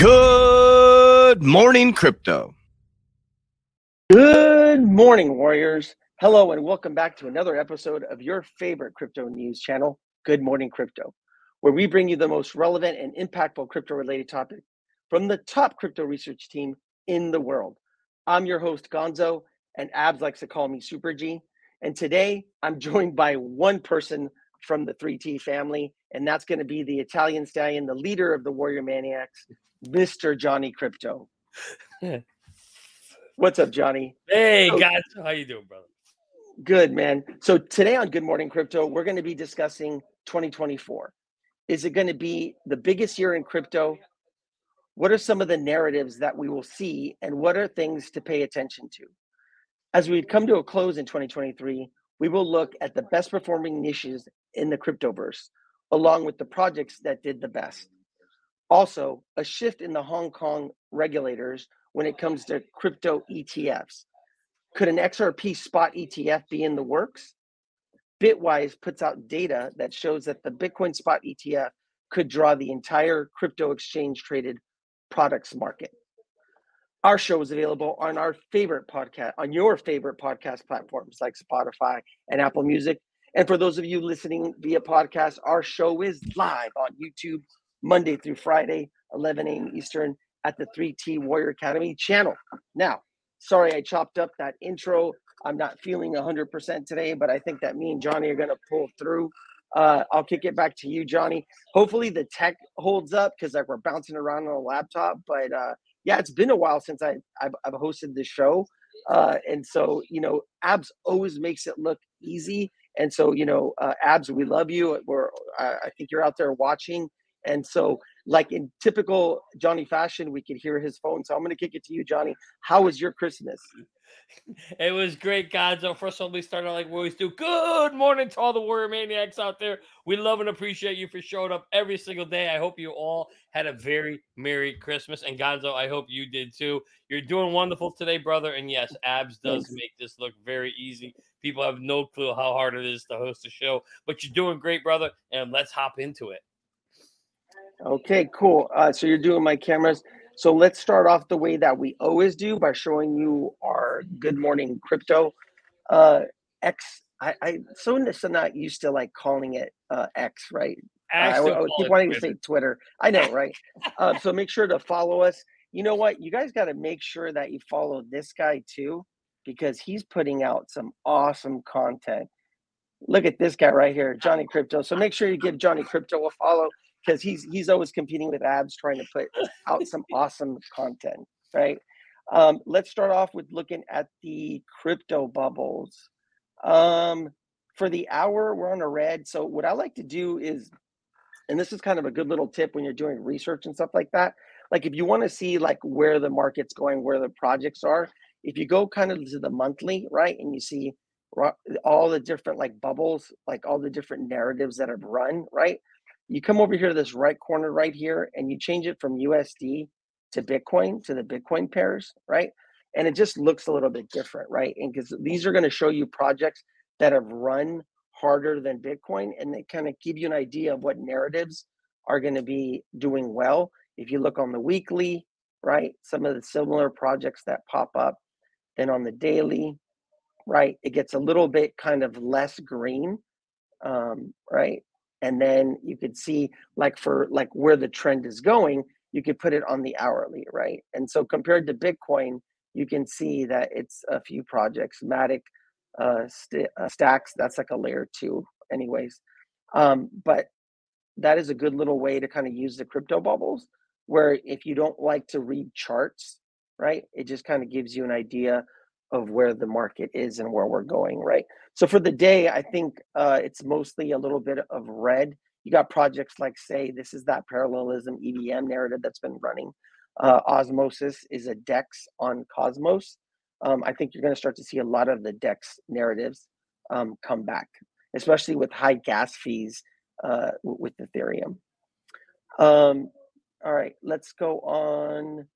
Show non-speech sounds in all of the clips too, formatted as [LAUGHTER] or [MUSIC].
Good morning, crypto. Good morning, Warriors. Hello, and welcome back to another episode of your favorite crypto news channel, Good Morning Crypto, where we bring you the most relevant and impactful crypto related topic from the top crypto research team in the world. I'm your host, Gonzo, and Abs likes to call me Super G. And today I'm [LAUGHS] joined by one person from the 3T family, and that's going to be the Italian stallion, the leader of the Warrior Maniacs, Mr. Johnny Krypto. [LAUGHS] What's up, Johnny? Hey So- guys, how you doing, brother? Good, man. So today on Good Morning Crypto, we're going to be discussing 2024. Is it going to be the biggest year in crypto? What are some of the narratives that we will see, and what are things to pay attention to? As we come to a close in 2023, we will look at the best performing niches in the cryptoverse, along with the projects that did the best. Also, a shift in the Hong Kong regulators when it comes to crypto ETFs. Could an XRP spot ETF be in the works? Bitwise puts out data that shows that the Bitcoin spot ETF could draw the entire crypto exchange traded products market. Our show is available on our favorite podcast, on your favorite podcast platforms like Spotify and Apple Music. And for those of you listening via podcast, our show is live on YouTube Monday through Friday, 11 a.m. Eastern at the 3T Warrior Academy channel. Now, sorry I chopped up that intro. I'm not feeling 100% today, but I think that me and Johnny are going to pull through. Uh, I'll kick it back to you, Johnny. Hopefully the tech holds up because like we're bouncing around on a laptop. But uh, yeah, it's been a while since I I've, I've hosted this show, uh, and so you know, Abs always makes it look easy. And so you know, uh, Abs, we love you. We're I I think you're out there watching, and so like in typical Johnny fashion, we could hear his phone. So I'm going to kick it to you, Johnny. How was your Christmas? [LAUGHS] It was great, Gonzo. First of all, we started out like we always do. Good morning to all the Warrior Maniacs out there. We love and appreciate you for showing up every single day. I hope you all had a very Merry Christmas. And Gonzo, I hope you did too. You're doing wonderful today, brother. And yes, Abs does Thanks. make this look very easy. People have no clue how hard it is to host a show, but you're doing great, brother. And let's hop into it. Okay, cool. Uh, so you're doing my cameras. So let's start off the way that we always do by showing you our Good Morning Crypto uh, X. I, I so not used to like calling it uh, X, right? I, I would keep wanting to say Twitter. I know, right? [LAUGHS] uh, so make sure to follow us. You know what? You guys got to make sure that you follow this guy too, because he's putting out some awesome content. Look at this guy right here, Johnny Krypto. So make sure you give Johnny Krypto a follow because he's he's always competing with abs, trying to put out some awesome content. Right. Um, let's start off with looking at the crypto bubbles. Um, for the hour, we're on a red. So what I like to do is and this is kind of a good little tip when you're doing research and stuff like that like if you want to see like where the market's going where the projects are if you go kind of to the monthly right and you see all the different like bubbles like all the different narratives that have run right you come over here to this right corner right here and you change it from usd to bitcoin to the bitcoin pairs right? And it just looks a little bit different right? And because these are going to show you projects that have run harder than Bitcoin, and they kind of give you an idea of what narratives are going to be doing well. If you look on the weekly, right, some of the similar projects that pop up, then on the daily, right, it gets a little bit kind of less green, um, right, and then you could see like for like where the trend is going, you could put it on the hourly, right, and so compared to Bitcoin, you can see that it's a few projects, Matic uh, st- uh, stacks. That's like a layer two, anyways. Um, but that is a good little way to kind of use the crypto bubbles, where if you don't like to read charts, right, it just kind of gives you an idea of where the market is and where we're going, right? So for the day, I think uh, it's mostly a little bit of red. You got projects like, say, this is that parallelism EVM narrative that's been running. Uh, Osmosis is a DEX on Cosmos. Um, I think you're going to start to see a lot of the DEX narratives um, come back, especially with high gas fees uh, with Ethereum. Um, all right, let's go on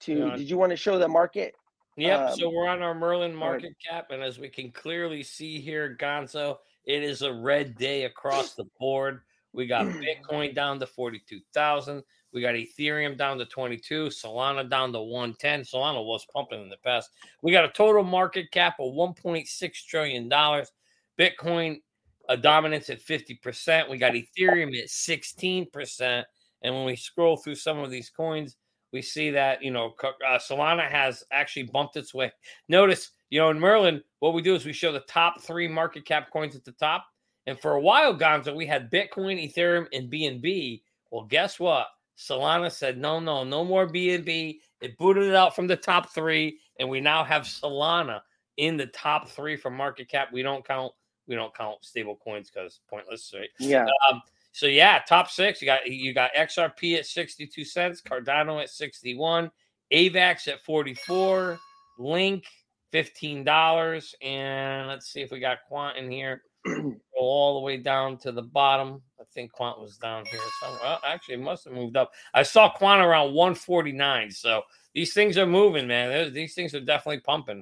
to. Yeah. Did you want to show the market? Yep. Um, so we're on our Merlin market right. cap, and as we can clearly see here, Gonzo, it is a red day across the board. We got [CLEARS THROAT] Bitcoin down to forty-two thousand. We got Ethereum down to 22, Solana down to 110. Solana was pumping in the past. We got a total market cap of 1.6 trillion dollars. Bitcoin a dominance at 50%. We got Ethereum at 16%. And when we scroll through some of these coins, we see that, you know, uh, Solana has actually bumped its way. Notice, you know, in Merlin, what we do is we show the top three market cap coins at the top. And for a while, Gonzo, we had Bitcoin, Ethereum, and BNB. Well, guess what? Solana said, no, no, no more BNB. It booted it out from the top three, and we now have Solana in the top three for market cap. We don't count we don't count stable coins because pointless, right? Yeah. Um, so yeah, top six. You got you got XRP at 62 cents, Cardano at 61, AVAX at 44, Link $15. And let's see if we got Quant in here. [CLEARS THROAT] Go all the way down to the bottom. I think Quant was down here somewhere. Well, actually, it must have moved up. I saw Quant around 149. So these things are moving, man. These things are definitely pumping.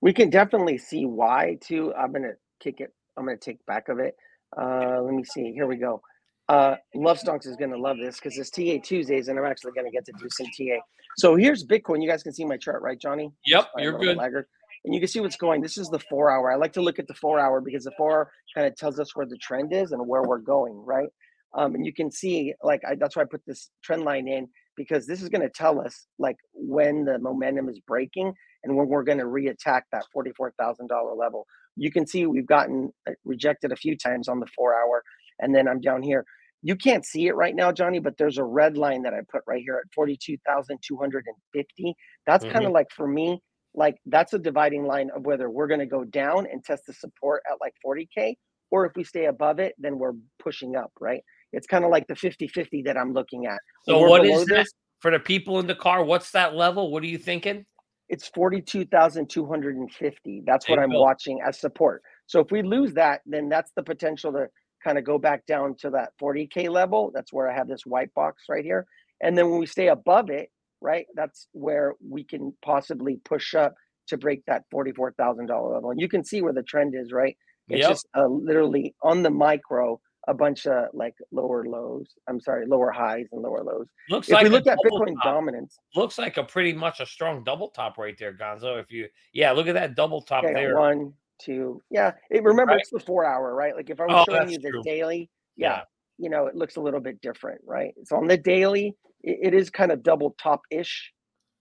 We can definitely see why too. I'm gonna kick it. I'm gonna take back of it. Uh, let me see. Here we go. Uh, Love Stonks is gonna love this because it's TA Tuesdays, and I'm actually gonna get to do some TA. So here's Bitcoin. You guys can see my chart, right, Johnny? Yep, you're good. Laggard. And you can see what's going. This is the four hour. I like to look at the four hour because the four kind of tells us where the trend is and where we're going, right? Um, and you can see, like, I, that's why I put this trend line in because this is going to tell us, like, when the momentum is breaking and when we're going to reattack that $44,000 level. You can see we've gotten rejected a few times on the four hour, and then I'm down here. You can't see it right now, Johnny, but there's a red line that I put right here at 42,250. That's mm-hmm. kind of like for me, like that's a dividing line of whether we're going to go down and test the support at like 40K, or if we stay above it, then we're pushing up, right? It's kind of like the 50 50 that I'm looking at. So, what is that this, for the people in the car? What's that level? What are you thinking? It's 42,250. That's what I'm watching as support. So if we lose that, then that's the potential to kind of go back down to that 40K level. That's where I have this white box right here. And then when we stay above it, right, that's where we can possibly push up to break that $44,000 level. And you can see where the trend is, right? It's yep. just uh, literally on the micro a bunch of like lower lows. I'm sorry, lower highs and lower lows. Looks if like we look at Bitcoin top. dominance, looks like a pretty much a strong double top right there, Gonzo. If you, yeah, look at that double top okay, there. One, two, yeah. It, remember, right. it's the four hour, right? Like if I was oh, showing you the true. daily, yeah, yeah, you know, it looks a little bit different, right? So on the daily, it, it is kind of double top ish,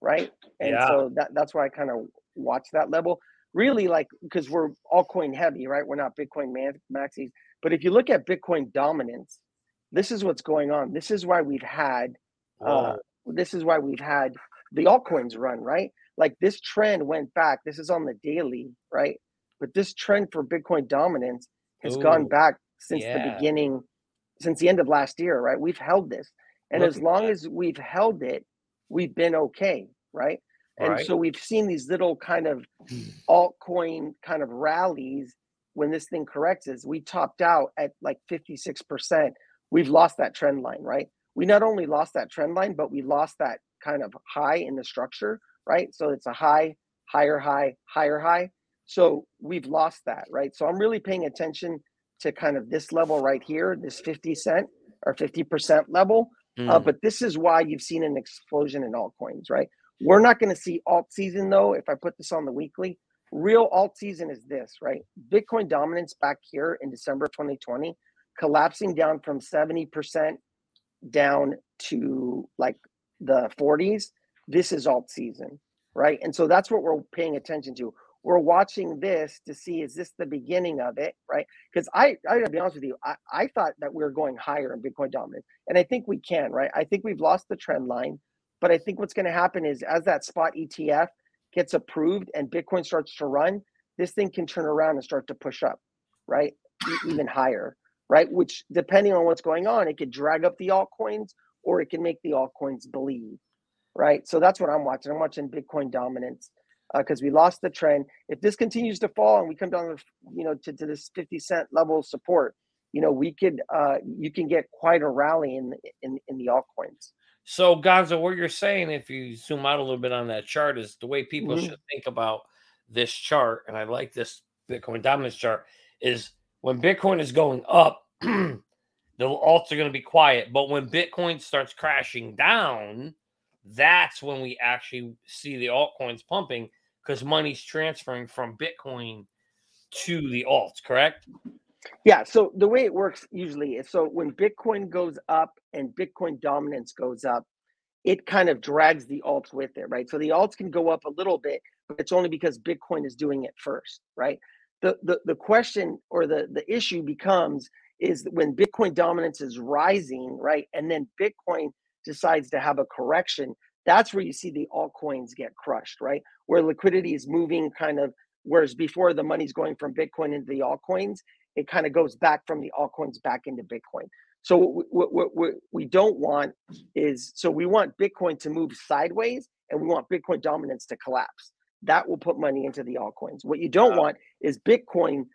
right? And yeah. so that that's why I kind of watch that level. Really, like because we're all coin heavy, right? We're not Bitcoin man- maxis but if you look at Bitcoin dominance, this is what's going on. This is why we've had uh, this is why we've had the altcoins run, right? Like this trend went back. This is on the daily, right? But this trend for Bitcoin dominance has Ooh, gone back since yeah. the beginning, since the end of last year, right? We've held this. And Look as long that. as we've held it, we've been okay, right? And right. so we've seen these little kind of hmm. altcoin kind of rallies when this thing corrects is we topped out at like 56%. We've lost that trend line, right? We not only lost that trend line, but we lost that kind of high in the structure, right? So it's a high, higher high, higher high. So we've lost that, right? So I'm really paying attention to kind of this level right here, this 50 cent or 50% level. Mm. Uh, but this is why you've seen an explosion in altcoins, right? We're not going to see alt season though. If I put this on the weekly, real alt season is this, right? Bitcoin dominance back here in December 2020, collapsing down from 70% down to like the 40s. This is alt season, right? And so that's what we're paying attention to. We're watching this to see is this the beginning of it, right? Because I, I gotta be honest with you, I, I thought that we were going higher in Bitcoin dominance, and I think we can, right? I think we've lost the trend line, but I think what's going to happen is as that spot ETF gets approved and Bitcoin starts to run, this thing can turn around and start to push up, right? [CLEARS THROAT] Even higher, right? Which, depending on what's going on, it could drag up the altcoins or it can make the altcoins believe, right? So that's what I'm watching. I'm watching Bitcoin dominance because uh, we lost the trend. If this continues to fall and we come down, to, you know, to, to this 50 cent level of support, you know, we could, uh, you can get quite a rally in in in the altcoins. So, Gonzo, what you're saying, if you zoom out a little bit on that chart, is the way people mm-hmm. should think about this chart, and I like this Bitcoin dominance chart, is when Bitcoin is going up, [CLEARS THROAT] the alts are going to be quiet. But when Bitcoin starts crashing down, that's when we actually see the altcoins pumping because money's transferring from Bitcoin to the alts, correct? Yeah. So the way it works usually is so when Bitcoin goes up and Bitcoin dominance goes up, it kind of drags the alts with it, right? So the alts can go up a little bit, but it's only because Bitcoin is doing it first, right? The the, the question or the, the issue becomes is when Bitcoin dominance is rising, right? And then Bitcoin decides to have a correction, that's where you see the altcoins get crushed, right? Where liquidity is moving kind of, whereas before the money's going from Bitcoin into the altcoins, it kind of goes back from the altcoins back into Bitcoin. So what, what, what, we don't want is so we want Bitcoin to move sideways and we want Bitcoin dominance to collapse. That will put money into the altcoins. What you don't want is Bitcoin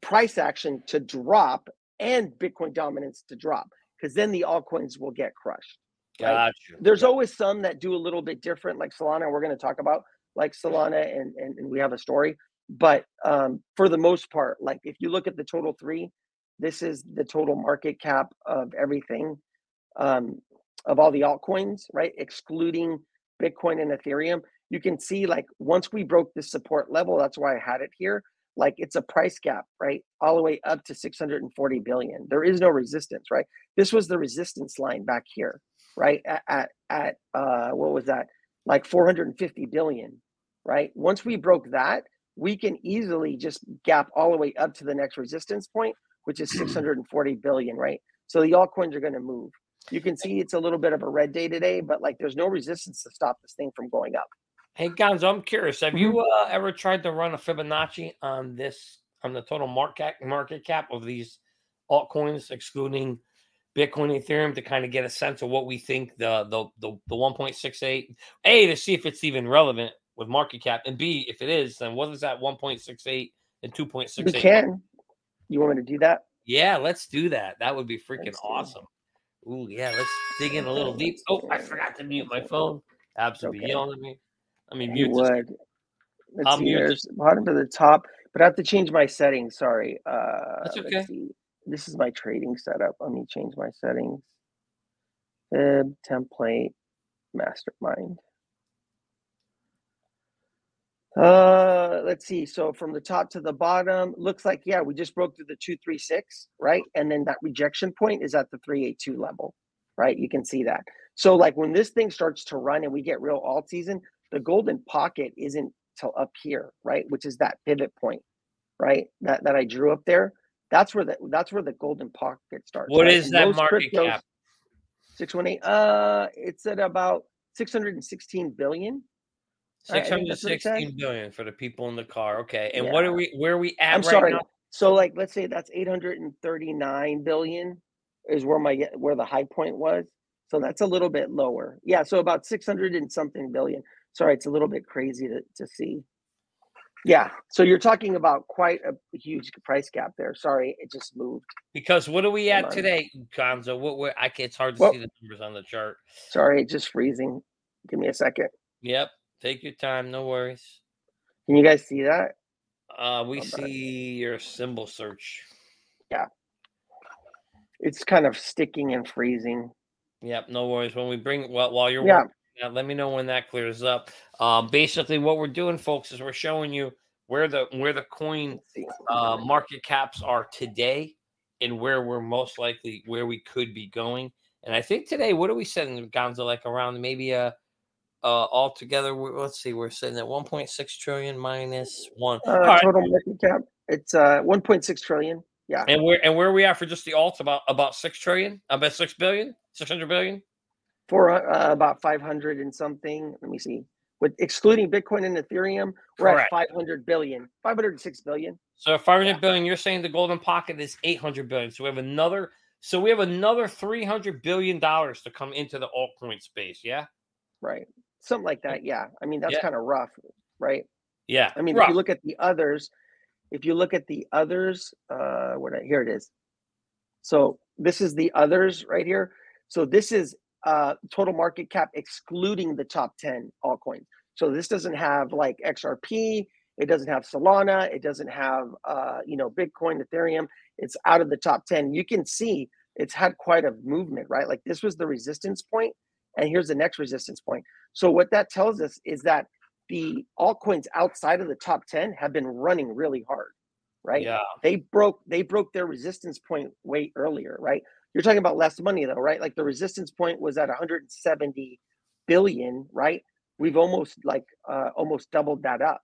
price action to drop and Bitcoin dominance to drop because then the altcoins will get crushed. Right? Gotcha. There's always some that do a little bit different, like Solana. We're going to talk about like Solana, and, and, and we have a story. But um, for the most part, like if you look at the total three, this is the total market cap of everything, um, of all the altcoins, right? Excluding Bitcoin and Ethereum. You can see like once we broke the support level, that's why I had it here. Like it's a price gap, right? All the way up to 640 billion. There is no resistance, right? This was the resistance line back here, right? At at, at uh, what was that? Like 450 billion, right? Once we broke that, we can easily just gap all the way up to the next resistance point, which is 640 billion, right? So the altcoins are going to move. You can see it's a little bit of a red day today, but like there's no resistance to stop this thing from going up. Hey, Gonzo, I'm curious. Have you mm-hmm. uh, ever tried to run a Fibonacci on this on the total market market cap of these altcoins, excluding Bitcoin, Ethereum, to kind of get a sense of what we think the the the, the 1.68 a to see if it's even relevant with market cap, and B, if it is, then what is that 1.68 and 2.68? We can. You want me to do that? Yeah, let's do that. That would be freaking awesome. Ooh, yeah, let's dig in a little [LAUGHS] deep. Oh, I forgot to mute my phone. Absolutely okay. yelling at me. I mean, mute. Would. Let's I'll see. Mute There's bottom to the top, but I have to change my settings. Sorry. Uh, That's okay. This is my trading setup. Let me change my settings. Fib template mastermind. Uh, let's see. So from the top to the bottom, looks like yeah, we just broke through the two three six, right? And then that rejection point is at the three eight two level, right? You can see that. So like when this thing starts to run and we get real alt season, the golden pocket isn't till up here, right? Which is that pivot point, right? That that I drew up there. That's where the that's where the golden pocket starts. What right? is that market cryptos, cap? Six one eight. Uh, it's at about six hundred and sixteen billion. Six hundred sixteen billion for the people in the car. Okay, and yeah. what are we? Where are we at? I'm right sorry. Now? So, like, let's say that's eight hundred and thirty nine billion is where my where the high point was. So that's a little bit lower. Yeah, so about six hundred and something billion. Sorry, it's a little bit crazy to to see. Yeah, so you're talking about quite a huge price gap there. Sorry, it just moved. Because what are we at today, Gonzo? What? What? I can't. It's hard to well, see the numbers on the chart. Sorry, just freezing. Give me a second. Yep. Take your time, no worries. Can you guys see that? Uh, we see your symbol search. Yeah. It's kind of sticking and freezing. Yep, no worries. When we bring well while you're yeah. let me know when that clears up. Um, basically, what we're doing, folks, is we're showing you where the where the coin uh, market caps are today, and where we're most likely where we could be going. And I think today, what are we setting, Gonzo? Like around maybe a uh, altogether, let's see, we're sitting at 1.6 trillion minus one. Uh, total right. market cap, it's uh 1.6 trillion. Yeah. And where and where are we at for just the alt? About about six trillion? About six billion? Six hundred billion? For uh, about five hundred and something. Let me see. with excluding Bitcoin and Ethereum, we're Correct. at 500 billion, 506 billion. So 500 billion, you're saying the golden pocket is 800 billion. So we have another so we have another 300 billion dollars to come into the altcoin space, yeah? Right. Something like that. Yeah. I mean, that's Yeah. kind of rough, right? Yeah. I mean, if you look at the others, if you look at the others, uh, what here it is. So this is the others right here. So this is uh, total market cap excluding the top 10 altcoins. So this doesn't have like XRP, it doesn't have Solana, it doesn't have uh, you know Bitcoin, Ethereum. It's out of the top 10. You can see it's had quite a movement, right? Like this was the resistance point, and here's the next resistance point. So what that tells us is that the altcoins outside of the top 10 have been running really hard, right? Yeah. They broke they broke their resistance point way earlier, right? You're talking about less money though, right? Like the resistance point was at 170 billion, right? We've almost like uh, almost doubled that up,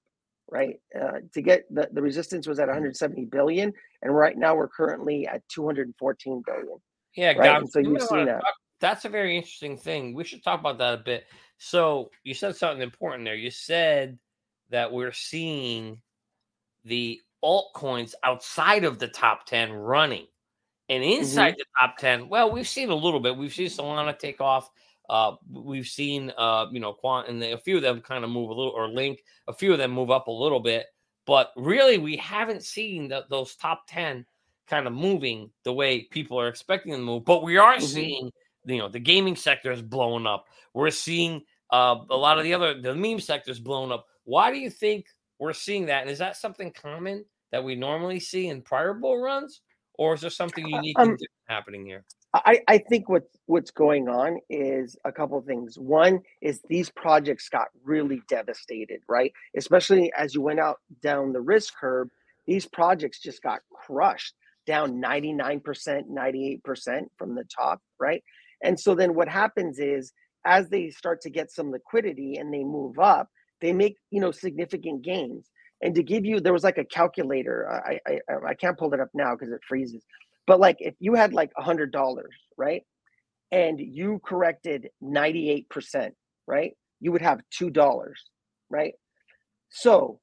right? Uh, to get the, the resistance was at 170 billion, and right now we're currently at 214 billion. Yeah, Right, and so you you've seen that. That's a very interesting thing. We should talk about that a bit. So you said something important there. You said that we're seeing the altcoins outside of the top 10 running. And Mm-hmm. inside the top 10, well, we've seen a little bit. We've seen Solana take off. Uh, we've seen, uh, you know, Quant and a few of them kind of move a little, or Link, a few of them move up a little bit. But really, we haven't seen the, those top 10 kind of moving the way people are expecting them to move. But we are Mhm. seeing, you know, the gaming sector is blowing up. We're seeing uh, a lot of the other, the meme sector is blowing up. Why do you think we're seeing that? And is that something common that we normally see in prior bull runs? Or is there something unique um, happening here? I, I think what what's going on is a couple of things. One is these projects got really devastated, right? Especially as you went out down the risk curve, these projects just got crushed down 99%, 98% from the top, right? And so then what happens is as they start to get some liquidity and they move up, they make, you know, significant gains. And to give you, there was like a calculator. Uh, I I, I- I can't pull it up now because it freezes. But like if you had like a hundred dollars, right? And you corrected 98%, right? You would have two dollars, right? So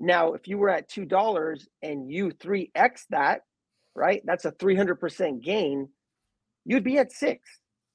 now if you were at two dollars and you 3x that, right? That's a 300% gain, you'd be at six,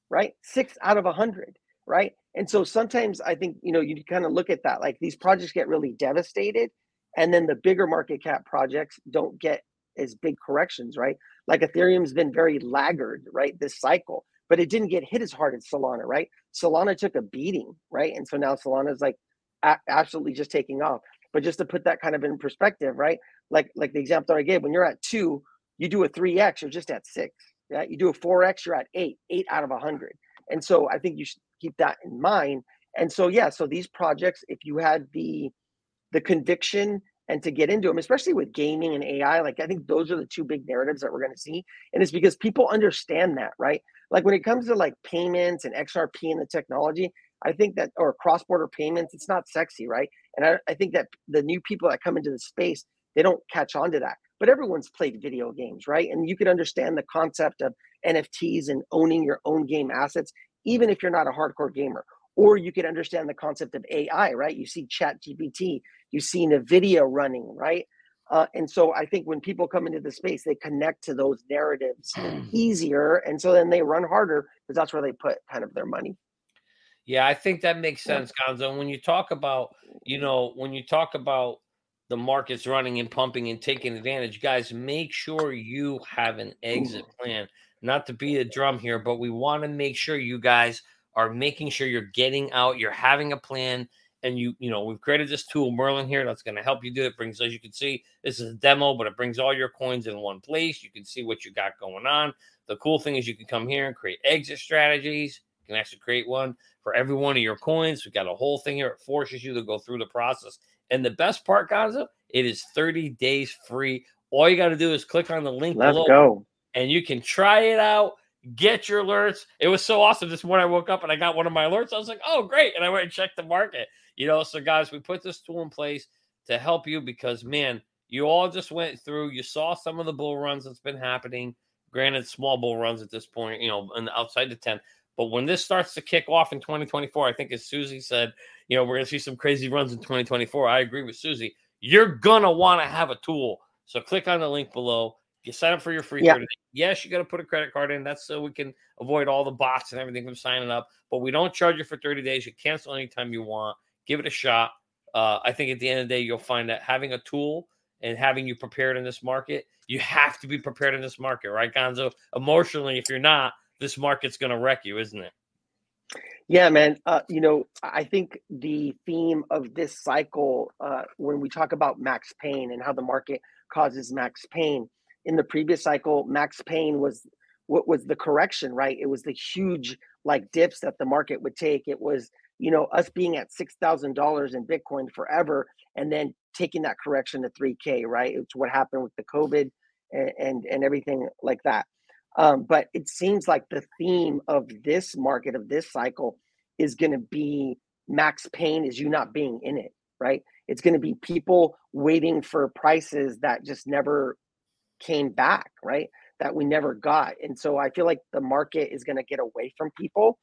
right? Six out of a hundred, right? And so sometimes I think, you know, you kind of look at that, like these projects get really devastated, and then the bigger market cap projects don't get as big corrections, right? Like Ethereum's been very laggard, right, this cycle, but it didn't get hit as hard as Solana, right? Solana took a beating, right? And so now Solana's like a- absolutely just taking off. But just to put that kind of in perspective, right? Like like the example that I gave, when you're at two, you do a three x, you're just at six. Yeah, you do a four x, you're at eight, eight out of a hundred. And so I think you should keep that in mind. And so yeah, so these projects, if you had the the conviction and to get into them, especially with gaming and AI, like I think those are the two big narratives that we're going to see. And it's because people understand that, right? Like when it comes to like payments and XRP and the technology, I think that or cross border payments, it's not sexy, right? And I, I think that the new people that come into the space, they don't catch on to that. But everyone's played video games, right? And you could understand the concept of NFTs and owning your own game assets, even if you're not a hardcore gamer. Or you could understand the concept of AI, right? You see Chat GPT, you see NVIDIA running, right? Uh, and so I think when people come into the space, they connect to those narratives [CLEARS THROAT] easier. And so then they run harder because that's where they put kind of their money. Yeah, I think that makes sense, Gonzo. When you talk about, you know, when you talk about the markets running and pumping and taking advantage, guys, make sure you have an exit plan. Not to beat a drum here, but we want to make sure you guys are making sure you're getting out, you're having a plan, and you, you know, we've created this tool, Merlin here, that's going to help you do it. Brings, as you can see, this is a demo, but it brings all your coins in one place. You can see what you got going on. The cool thing is you can come here and create exit strategies. You can actually create one for every one of your coins. We've got a whole thing here. It forces you to go through the process. And the best part, Gonzo, it is 30 days free. All you got to do is click on the link Let's below go. and you can try it out, get your alerts. It was so awesome. This morning I woke up and I got one of my alerts. I was like, oh, great. And I went and checked the market. You know, so guys, we put this tool in place to help you because, man, you all just went through, you saw some of the bull runs that's been happening. Granted, small bull runs at this point, you know, and outside the 10. But when this starts to kick off in 2024, I think as Susie said, you know, we're going to see some crazy runs in 2024. I agree with Susie. You're going to want to have a tool. So click on the link below. You sign up for your free yeah. 30 Yes, you got to put a credit card in. That's so we can avoid all the bots and everything from signing up. But we don't charge you for 30 days. You cancel anytime you want. Give it a shot. Uh, I think at the end of the day, you'll find that having a tool and having you prepared in this market, you have to be prepared in this market, right, Gonzo? Emotionally, if you're not, this market's going to wreck you, isn't it? Yeah, man. Uh, you know, I think the theme of this cycle, uh, when we talk about max pain and how the market causes max pain, in the previous cycle, max pain was what was the correction, right? It was the huge like dips that the market would take. It was, you know, us being at six thousand dollars in Bitcoin forever, and then taking that correction to three K, right? It's what happened with the COVID and and, and everything like that. Um, but it seems like the theme of this market of this cycle is going to be max pain is you not being in it, right? It's going to be people waiting for prices that just never came back, right? That we never got. And so I feel like the market is going to get away from people.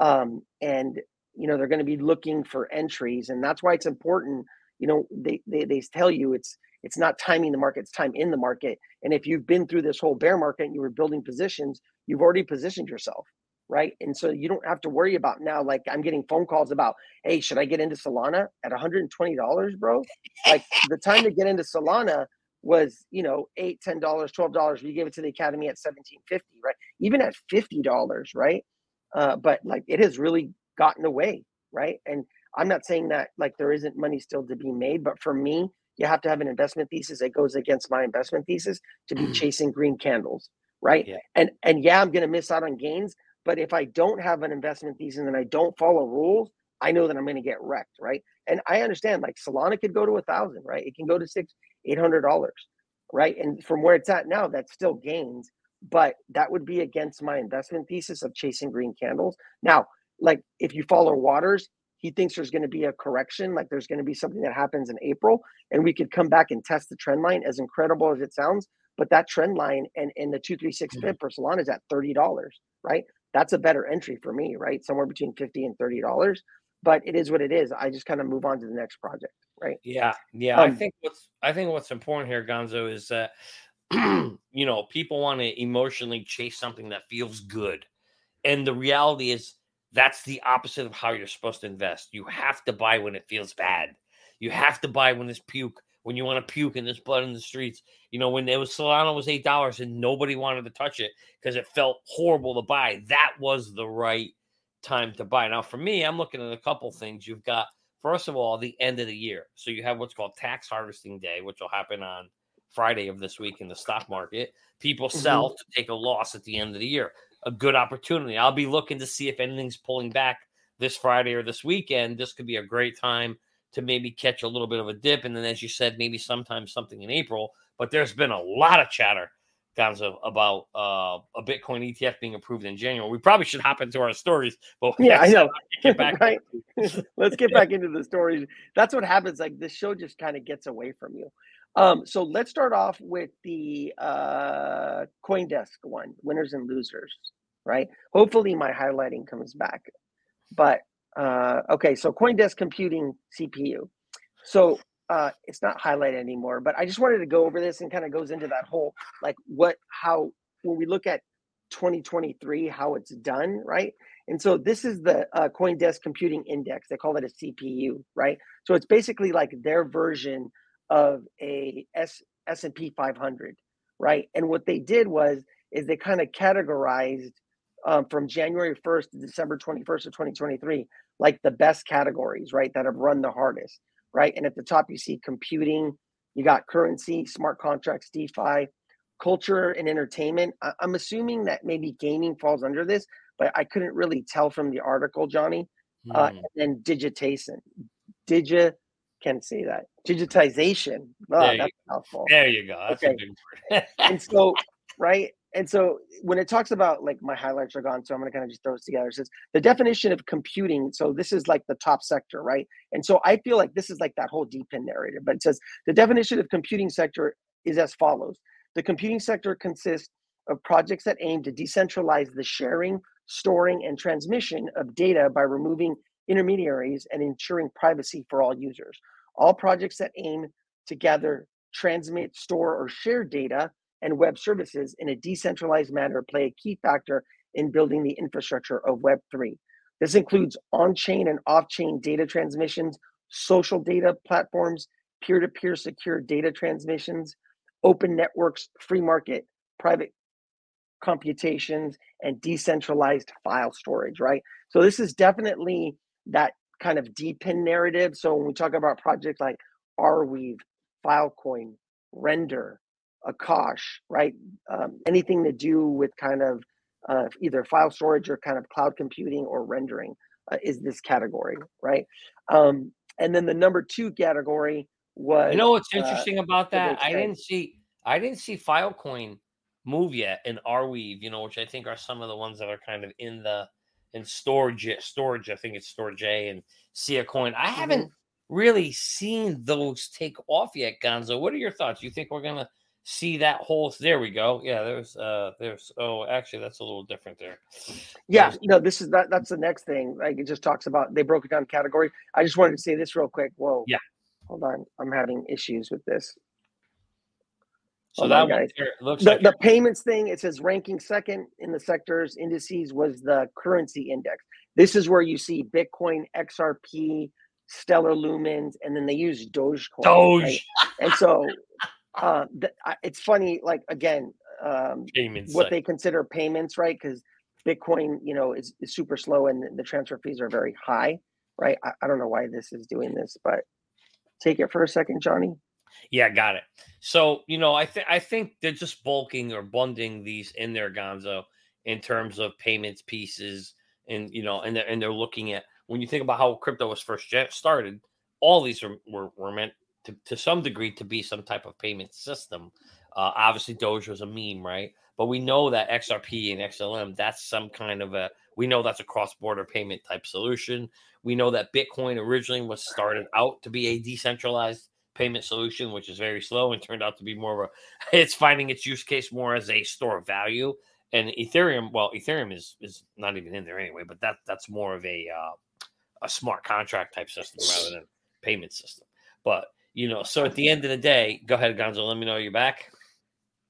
Um, and, you know, they're going to be looking for entries. And that's why it's important. You know, they, they, they tell you it's, it's not timing the market, it's time in the market. And if you've been through this whole bear market and you were building positions, you've already positioned yourself. Right. And so you don't have to worry about now. Like I'm getting phone calls about, hey, should I get into Solana at $120, bro? Like [LAUGHS] the time to get into Solana was you know eight ten dollars twelve dollars you gave it to the academy at 1750 right even at 50 dollars right uh, but like it has really gotten away right and i'm not saying that like there isn't money still to be made but for me you have to have an investment thesis that goes against my investment thesis to be mm. chasing green candles right yeah. and and yeah i'm going to miss out on gains but if i don't have an investment thesis and i don't follow rules i know that i'm going to get wrecked right and i understand like solana could go to a thousand right it can go to six $800, right? And from where it's at now, that's still gains, but that would be against my investment thesis of chasing green candles. Now, like if you follow Waters, he thinks there's going to be a correction, like there's going to be something that happens in April, and we could come back and test the trend line. As incredible as it sounds, but that trend line and, and the 236 mm-hmm. per salon is at $30, right? That's a better entry for me, right? Somewhere between 50 and $30. But it is what it is. I just kind of move on to the next project right? Yeah, yeah. Um, I think what's I think what's important here, Gonzo, is that [CLEARS THROAT] you know people want to emotionally chase something that feels good, and the reality is that's the opposite of how you're supposed to invest. You have to buy when it feels bad. You have to buy when there's puke, when you want to puke and there's blood in the streets. You know, when it was Solana was eight dollars and nobody wanted to touch it because it felt horrible to buy. That was the right time to buy. Now, for me, I'm looking at a couple things. You've got First of all, the end of the year. So you have what's called tax harvesting day, which will happen on Friday of this week in the stock market. People sell mm-hmm. to take a loss at the end of the year. A good opportunity. I'll be looking to see if anything's pulling back this Friday or this weekend. This could be a great time to maybe catch a little bit of a dip. And then, as you said, maybe sometimes something in April. But there's been a lot of chatter Gonzo, about uh, a Bitcoin ETF being approved in January. We probably should hop into our stories, but yeah, I know. Get back [LAUGHS] right. [LAUGHS] Let's get [LAUGHS] back into the stories. That's what happens. Like this show just kind of gets away from you. Um, so let's start off with the uh, CoinDesk one, winners and losers. Right. Hopefully, my highlighting comes back. But uh, okay, so CoinDesk computing CPU. So uh, it's not highlighted anymore, but I just wanted to go over this and kind of goes into that whole like what how when we look at 2023 how it's done, right? And so this is the uh, CoinDesk Computing Index. They call it a CPU, right? So it's basically like their version of a S S&P 500, right? And what they did was is they kind of categorized um, from January 1st to December 21st of 2023, like the best categories, right, that have run the hardest right? And at the top, you see computing, you got currency, smart contracts, DeFi, culture and entertainment. I- am assuming that maybe gaming falls under this, but I couldn't really tell from the article, Johnny. Mm. Uh, hmm. and then digitation, digi, can't say that digitization. Oh, there, that's you, there you go. That's okay. [LAUGHS] and so, right, and so when it talks about like my highlights are gone, so I'm going to kind of just throw this together. It says the definition of computing. So this is like the top sector, right? And so I feel like this is like that whole DePIN narrative. But it says the definition of computing sector is as follows: the computing sector consists of projects that aim to decentralize the sharing, storing, and transmission of data by removing intermediaries and ensuring privacy for all users. All projects that aim to gather, transmit, store, or share data and web services in a decentralized manner play a key factor in building the infrastructure of Web3. This includes on chain and off chain data transmissions, social data platforms, peer to peer secure data transmissions, open networks, free market, private computations, and decentralized file storage, right? So, this is definitely that kind of DePIN narrative. So, when we talk about projects like Arweave, Filecoin, Render, Akash, right? Um, anything to do with kind of uh, either file storage or kind of cloud computing or rendering uh, is this category, right? Um, and then the number two category was. You know what's uh, interesting uh, about that? I didn't see. I didn't see Filecoin move yet in Arweave. You know, which I think are some of the ones that are kind of in the in storage. Storage. I think it's Storj and Sia Coin. I mm-hmm. haven't really seen those take off yet, Gonzo. What are your thoughts? You think we're gonna see that whole there we go yeah there's uh there's oh actually that's a little different there yeah there's, no this is that that's the next thing like it just talks about they broke it down category i just wanted to say this real quick whoa yeah hold on i'm having issues with this so hold that on, guys. looks the, like the payments thing it says ranking second in the sectors indices was the currency index this is where you see bitcoin xrp stellar lumens and then they use dogecoin doge right? and so uh, it's funny, like again, um, payments, what they consider payments, right? Because Bitcoin, you know, is, is, super slow and the transfer fees are very high, right? I, I don't know why this is doing this, but take it for a second, Johnny. Yeah, got it. So you know, I think I think they're just bulking or bundling these in there, Gonzo, in terms of payments pieces, and you know, and they're and they're looking at when you think about how crypto was first started, all these were, were, were meant to, to some degree to be some type of payment system. Uh, obviously, Doge was a meme, right? But we know that XRP and XLM, that's some kind of a, we know that's a cross border payment type solution. We know that Bitcoin originally was started out to be a decentralized payment solution, which is very slow and turned out to be more of a, [LAUGHS] it's finding its use case more as a store of value. And Ethereum, well, Ethereum is is not even in there anyway, but that that's more of a uh, a smart contract type system rather than payment system. But you know. So at the end of the day, go ahead, Gonzo. Let me know you're back.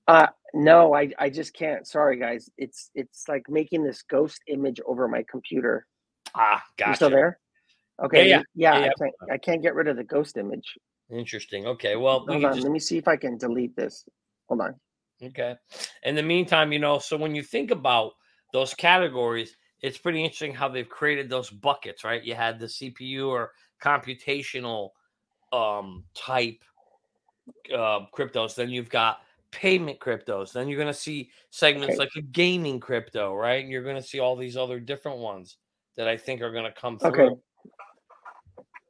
Uh no, I I just can't. Sorry, guys. It's it's like making this ghost image over my computer. Ah, gotcha. You still there? Okay. Yeah, yeah. yeah, yeah. I, can't, I can't get rid of the ghost image. Interesting. Okay. Well, hold on. Just... Let me see if I can delete this. Hold on. Okay. In the meantime, you know, so when you think about those categories, it's pretty interesting how they've created those buckets, right? You had the CPU or computational um, type uh, cryptos. Then you've got payment cryptos. Then you're going to see segments okay. like a gaming crypto, right? And you're going to see all these other different ones that I think are going to come through. Okay.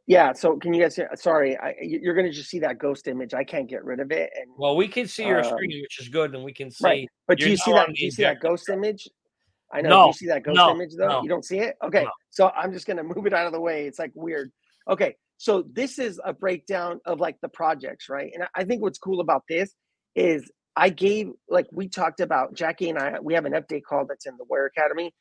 Yeah. So can you guys? Hear, sorry, I, you're going to just see that ghost image. I can't get rid of it. And well, we can see your um, screen, which is good, and we can see. Right. But do you see that? Do you see that ghost image? I know. No, do you see that ghost no, image though? No. You don't see it? Okay. So I'm just going [LAUGHS] to move it out of the way. It's like weird. Okay. So this is a breakdown of like the projects, right? And I think what's cool about this is I gave like we talked about Jackie and I. We have an update call that's in the Warrior Academy.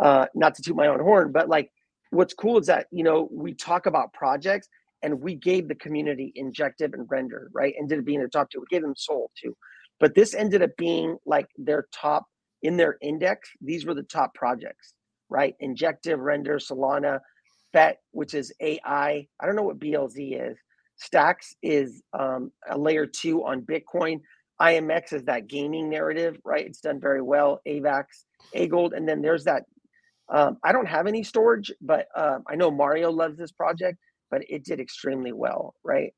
Uh, not to toot my own horn, but like what's cool is that you know we talk about projects and we gave the community injective and render right ended up being the top two we gave them soul too but this ended up being like their top in their index these were the top projects right injective render solana Bet, which is AI. I don't know what BLZ is. Stacks is um, a layer two on Bitcoin. IMX is that gaming narrative, right? It's done very well. AVAX, AGold, and then there's that. Um, I don't have any storage, but um, I know Mario loves this project, but it did extremely well, right?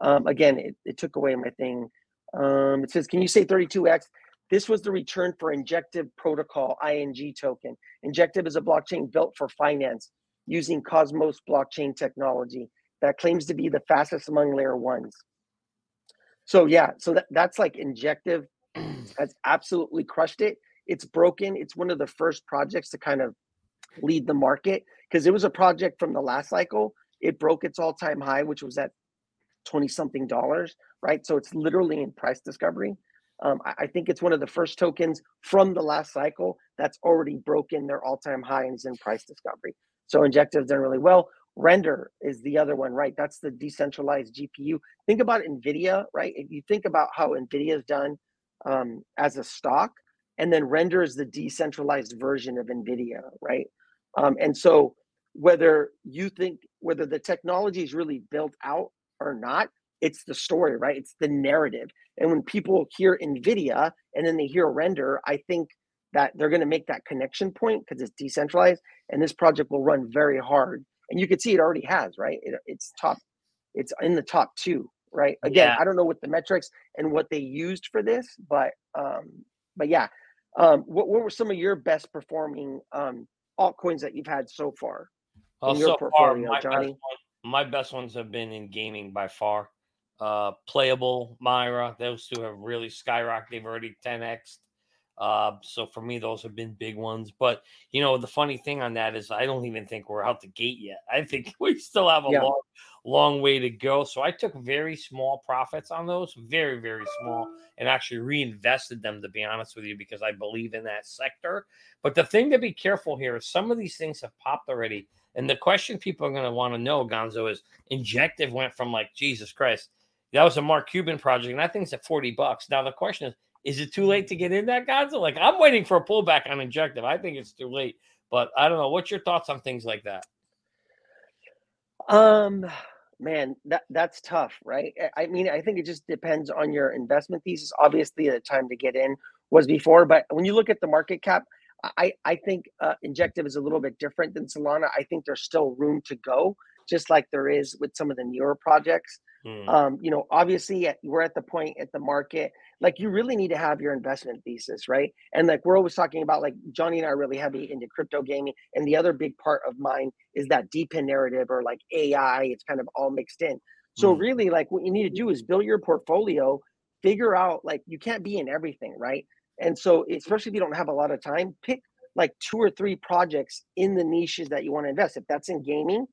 Um, again, it, it, took away my thing. Um, it says, can you say 32x? This was the return for Injective Protocol, INJ token. Injective is a blockchain built for finance using Cosmos blockchain technology that claims to be the fastest among layer ones. So yeah, so that, that's like injective [CLEARS THROAT] has absolutely crushed it. It's broken. It's one of the first projects to kind of lead the market because it was a project from the last cycle. It broke its all-time high, which was at 20 something dollars, right? So it's literally in price discovery. Um, I, I think it's one of the first tokens from the last cycle that's already broken their all-time high and is in price discovery. So Injective's done really well. Render is the other one, right? That's the decentralized GPU. Think about NVIDIA, right? If you think about how NVIDIA is done um, as a stock, and then Render is the decentralized version of NVIDIA, right? Um, and so whether you think whether the technology is really built out or not, it's the story, right? It's the narrative. And when people hear NVIDIA and then they hear Render, I think that they're going to make that connection point because it's decentralized and this project will run very hard and you can see it already has right it, it's top it's in the top two right again yeah. i don't know what the metrics and what they used for this but um but yeah um what, what were some of your best performing um altcoins that you've had so far well, your so portfolio far, my johnny? best, my best ones have been in gaming by far. Uh playable myra those two have really skyrocketed. They've already 10x uh, so for me, those have been big ones. But you know, the funny thing on that is I don't even think we're out the gate yet. [LAUGHS] I think we still have a yeah. long, long way to go. So I took very small profits on those, very, very small, and actually reinvested them to be honest with you, because I believe in that sector. But the thing to be careful here is some of these things have popped already. And the question people are going to want to know, Gonzo, is Injective went from like Jesus Christ. That was a Mark Cuban project, and I think it's at 40 bucks. Now the question is, is it too late to get in that, Gonzo? Like I'm waiting for a pullback on Injective. I think it's too late, but I don't know. What's your thoughts on things like that? Um, man, that that's tough, right? I mean, I think it just depends on your investment thesis. Obviously, the time to get in was before, but when you look at the market cap, I I think uh, Injective is a little bit different than Solana. I think there's still room to go, just like there is with some of the newer projects. Hmm. Um, you know, obviously, we're at the point at the market like you really need to have your investment thesis, right? And like we're always talking about, like Johnny and I are really heavy into crypto gaming. And the other big part of mine is that DePIN narrative or like AI, it's kind of all mixed in. So mm. really, like what you need to do is build your portfolio, figure out like you can't be in everything, right? And so especially if you don't have a lot of time, pick like two or three projects in the niches that you want to invest. If that's in gaming,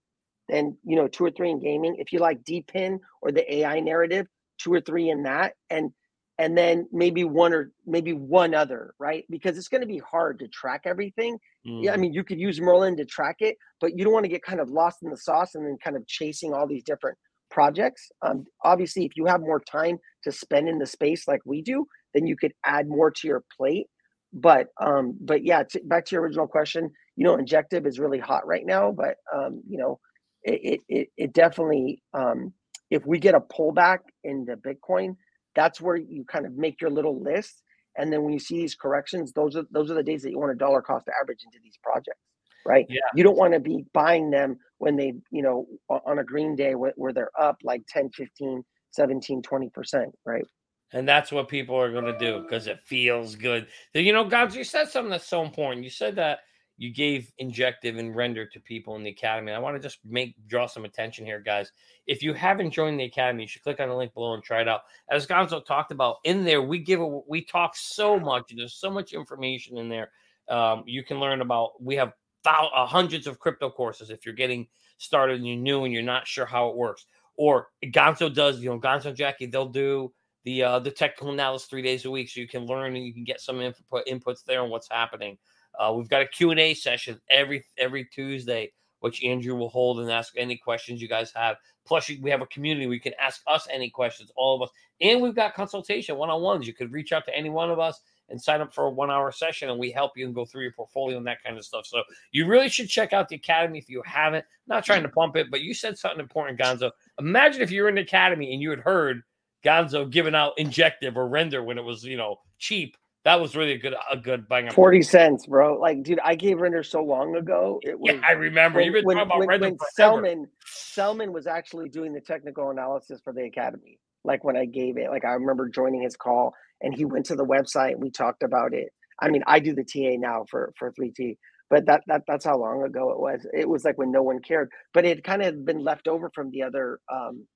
then you know, two or three in gaming. If you like DePIN or the AI narrative, two or three in that. And and then maybe one or maybe one other, right? Because it's going to be hard to track everything. Mm. Yeah, I mm. mean, you could use Merlin to track it, but you don't want to get kind of lost in the sauce and then kind of chasing all these different projects. Um, obviously, if you have more time to spend in the space like we do, then you could add more to your plate. But um, but yeah, t- back to your original question, you know, Injective is really hot right now, but um, you know, it it it definitely um, if we get a pullback in the Bitcoin that's where you kind of make your little list. And then when you see these corrections, those are those are the days that you want a dollar cost average into these projects, right? Yeah. You don't want to be buying them when they, you know, on a green day where, where they're up like 10, 15, 17, 20%, right? And that's what people are going to do because it feels good. You know, guys, you said something that's so important. You said that you gave injective and render to people in the academy. I want to just make draw some attention here, guys. If you haven't joined the academy, you should click on the link below and try it out. As Gonzo talked about, in there we give a, we talk so much. There's so much information in there. Um, you can learn about. We have thousands, uh, hundreds of crypto courses. If you're getting started and you're new and you're not sure how it works, or Gonzo does, you know, Gonzo Jackie, they'll do the uh, the technical analysis three days a week, so you can learn and you can get some input inputs there on what's happening. Uh, we've got a Q&A session every every Tuesday, which Andrew will hold and ask any questions you guys have. Plus, we have a community where you can ask us any questions, all of us. And we've got consultation one-on-ones. You could reach out to any one of us and sign up for a one-hour session, and we help you and go through your portfolio and that kind of stuff. So you really should check out the Academy if you haven't. Not trying to pump it, but you said something important, Gonzo. Imagine if you were in the Academy and you had heard Gonzo giving out injective or render when it was, you know, cheap that was really a good a good bang. Forty cents, bro. Like, dude, I gave Render so long ago. It was, yeah, I remember. When, You've been when, talking about when, Render when Selman Selman was actually doing the technical analysis for the academy. Like when I gave it, like I remember joining his call, and he went to the website and we talked about it. I mean, I do the TA now for for three T, but that that that's how long ago it was. It was like when no one cared, but it kind of been left over from the other. um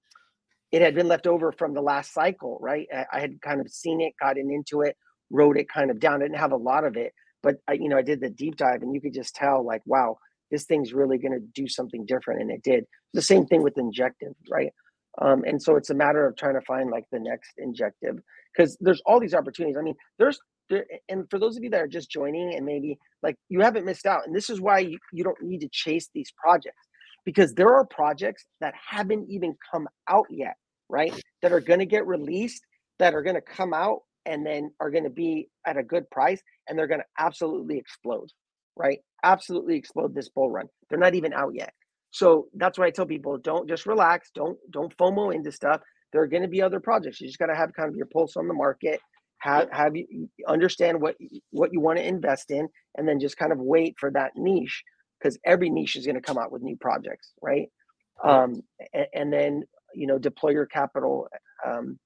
it had been left over from the last cycle, right? I, I had kind of seen it, gotten into it, wrote it kind of down. I didn't have a lot of it, but I, you know, I did the deep dive, and you could just tell, like, wow, this thing's really going to do something different, and it did. The same thing with injective, right? Um, and so it's a matter of trying to find like the next injective. because there's all these opportunities. I mean, there's there, and for those of you that are just joining and maybe like you haven't missed out, and this is why you, you don't need to chase these projects because there are projects that haven't even come out yet, right? That are going to get released, that are going to come out and then are going to be at a good price and they're going to absolutely explode, right? Absolutely explode this bull run. They're not even out yet. So that's why I tell people don't just relax, don't don't FOMO into stuff. There are going to be other projects. You just got to have kind of your pulse on the market, have have you understand what what you want to invest in, and then just kind of wait for that niche because every niche is going to come out with new projects, right? Um, and, and, then you know deploy your capital, um,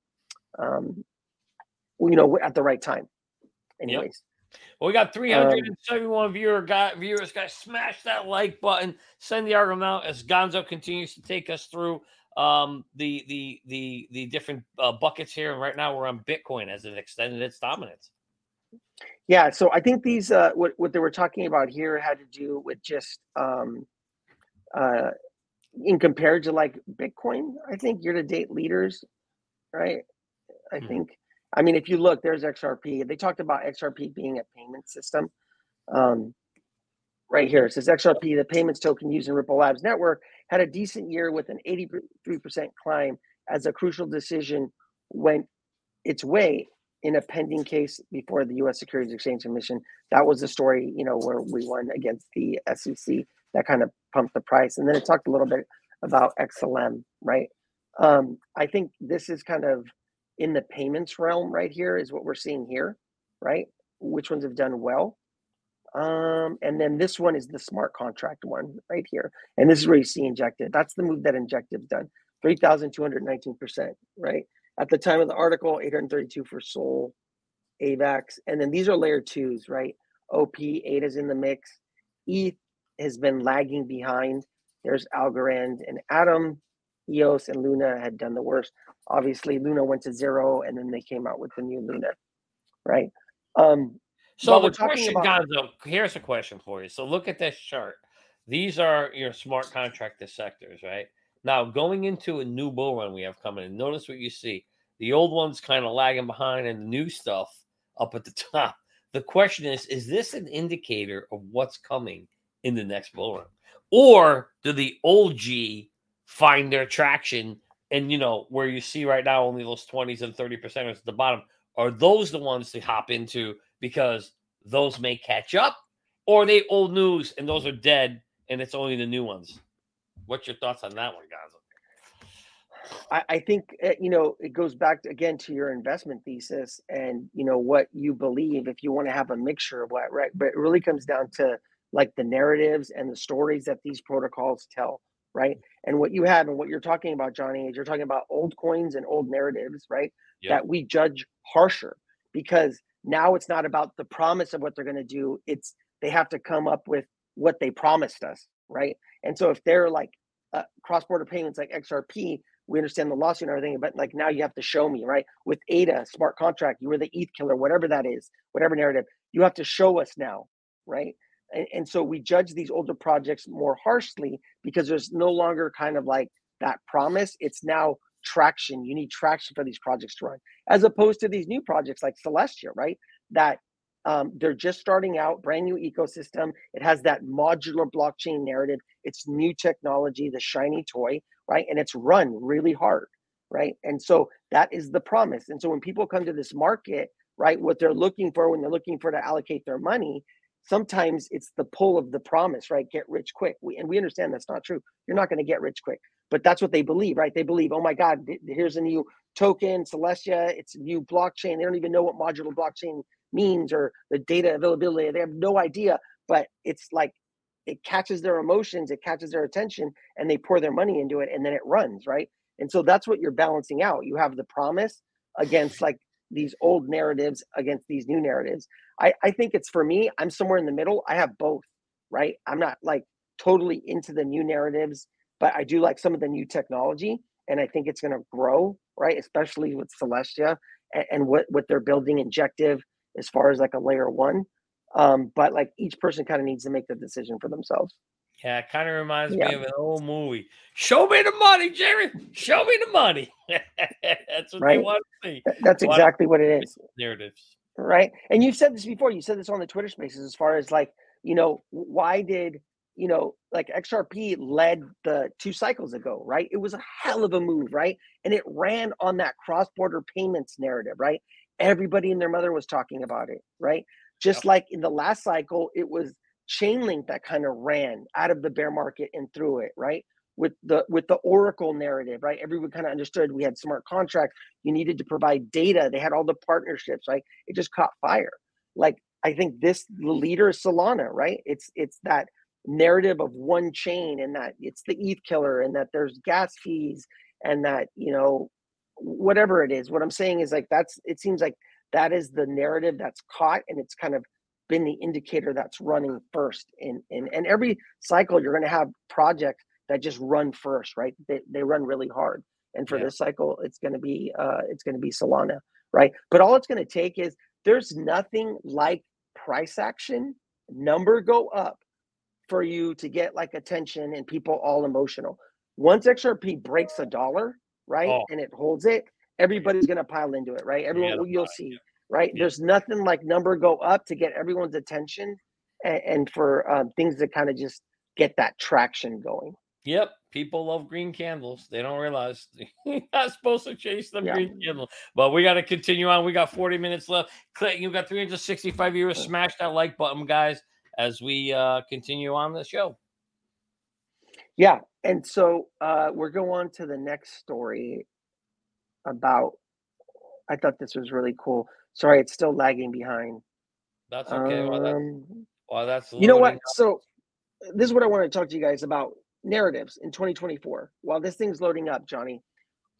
um, you know, at the right time. Anyways. Yep. Well, we got 371 um, viewer got viewers. Guys, smash that like button. Send the argument out as Gonzo continues to take us through um, the the the the different uh, buckets here. And right now, we're on Bitcoin as it extended its dominance. Yeah, so I think these uh, what what they were talking about here had to do with just um, uh, in compared to like Bitcoin. I think year to date leaders, right? I mm-hmm. think. I mean, if you look, there's XRP. They talked about XRP being a payment system. Um, right here, it says XRP, the payments token used in Ripple Labs network, had a decent year with an 83% climb as a crucial decision went its way in a pending case before the U.S. Securities Exchange Commission. That was the story, you know, where we won against the SEC. That kind of pumped the price, and then it talked a little bit about XLM, right? Um, I think this is kind of in the payments realm right here is what we're seeing here, right? Which ones have done well? Um, and then this one is the smart contract one right here, and this is where you see injected. That's the move that injective's done, three thousand two hundred nineteen percent, right? At the time of the article, 832 for Sol, AVAX. And then these are layer twos, right? OP, ADA's in the mix. ETH has been lagging behind. There's Algorand and Atom. EOS and Luna had done the worst. Obviously, Luna went to zero, and then they came out with the new Luna, right? Um, so the question, about- Gonzo, here's a question for you. So look at this chart. These are your smart contracted sectors, right? Now, going into a new bull run we have coming in, notice what you see. The old one's kind of lagging behind and the new stuff up at the [LAUGHS] top. The question is, is this an indicator of what's coming in the next bull run? Or do the old G find their traction and you know where you see right now only those 20s and 30 percenters at the bottom are those the ones to hop into because those may catch up or they old news and those are dead and it's only the new ones What's your thoughts on that one, Gonzo? I, I think eh, you know it goes back to, again to your investment thesis and you know what you believe. If you want to have a mixture of what, right? But it really comes down to like the narratives and the stories that these protocols tell, right? And what you have and what you're talking about, Johnny, is you're talking about old coins and old narratives, right? Yep. That we judge harsher because now it's not about the promise of what they're going to do. It's they have to come up with what they promised us, right? And so if they're like uh, cross-border payments like XRP, we understand the lawsuit and everything, but like now you have to show me, right? With ADA, smart contract, you were the ETH killer, whatever that is, whatever narrative, you have to show us now, right? And, and so we judge these older projects more harshly because there's no longer kind of like that promise. It's now traction. You need traction for these projects to run, as opposed to these new projects like Celestia, right? That um, they're just starting out, brand new ecosystem. It has that modular blockchain narrative. It's new technology, the shiny toy, right? And it's run really hard, right? And so that is the promise. And so when people come to this market, right, what they're looking for when they're looking for to allocate their money, sometimes it's the pull of the promise, right? Get rich quick. We, and we understand that's not true. You're not going to get rich quick, but that's what they believe, right? They believe, oh my God, here's a new token, Celestia. It's a new blockchain. They don't even know what modular blockchain means or the data availability. They have no idea, but it's like it catches their emotions, it catches their attention, and they pour their money into it, and then it runs, right? And so that's what you're balancing out. You have the promise against like these old narratives against these new narratives. I, I think it's for me, I'm somewhere in the middle. I have both, right? I'm not like totally into the new narratives, but I do like some of the new technology. And I think it's going to grow, right? Especially with Celestia and, and what, what they're building, Injective, as far as like a layer one. Um, but like each person kind of needs to make the decision for themselves. Yeah, it kind of reminds yeah. me of an old movie. Show me the money, Jerry. Show me the money. [LAUGHS] That's what right? they want to see. That's exactly what it is. Narratives. Right. And you've said this before. You said this on the Twitter spaces as far as like, you know, why did, you know, like XRP led the two cycles ago, right? It was a hell of a move, right? And it ran on that cross border payments narrative, right? Everybody and their mother was talking about it, right? Just yep. like in the last cycle, it was Chainlink that kind of ran out of the bear market and through it, right? With the with the Oracle narrative, right? Everyone kind of understood we had smart contracts. You needed to provide data. They had all the partnerships, right? It just caught fire. Like I think this the leader is Solana, right? It's it's that narrative of one chain and that it's the ETH killer and that there's gas fees and that you know whatever it is. What I'm saying is like that's it seems like that is the narrative that's caught and it's kind of been the indicator that's running first in in and every cycle you're going to have projects that just run first right? They, they run really hard. And for yeah. this cycle it's going to be uh it's going to be solana right? But all it's going to take is there's nothing like price action number go up for you to get like attention and people all emotional. Once xrp breaks a dollar right oh. and it holds it everybody's going to pile into it right? Everyone yeah, you'll see right? Yeah. There's nothing like number go up to get everyone's attention and, and for um, things to kind of just get that traction going. Yep, people love green candles. They don't realize [LAUGHS] you're not supposed to chase the yeah. green candle. But we got to continue on. We got 40 minutes left. Click, you got 365 viewers. Smash that like button, guys, as we uh, continue on the show. Yeah, and so uh, we're going on to the next story about. I thought this was really cool. Sorry, it's still lagging behind. That's okay. Um, well, that's, well, that's you know what? So this is what I want to talk to you guys about narratives in 2024. While this thing's loading up, Johnny,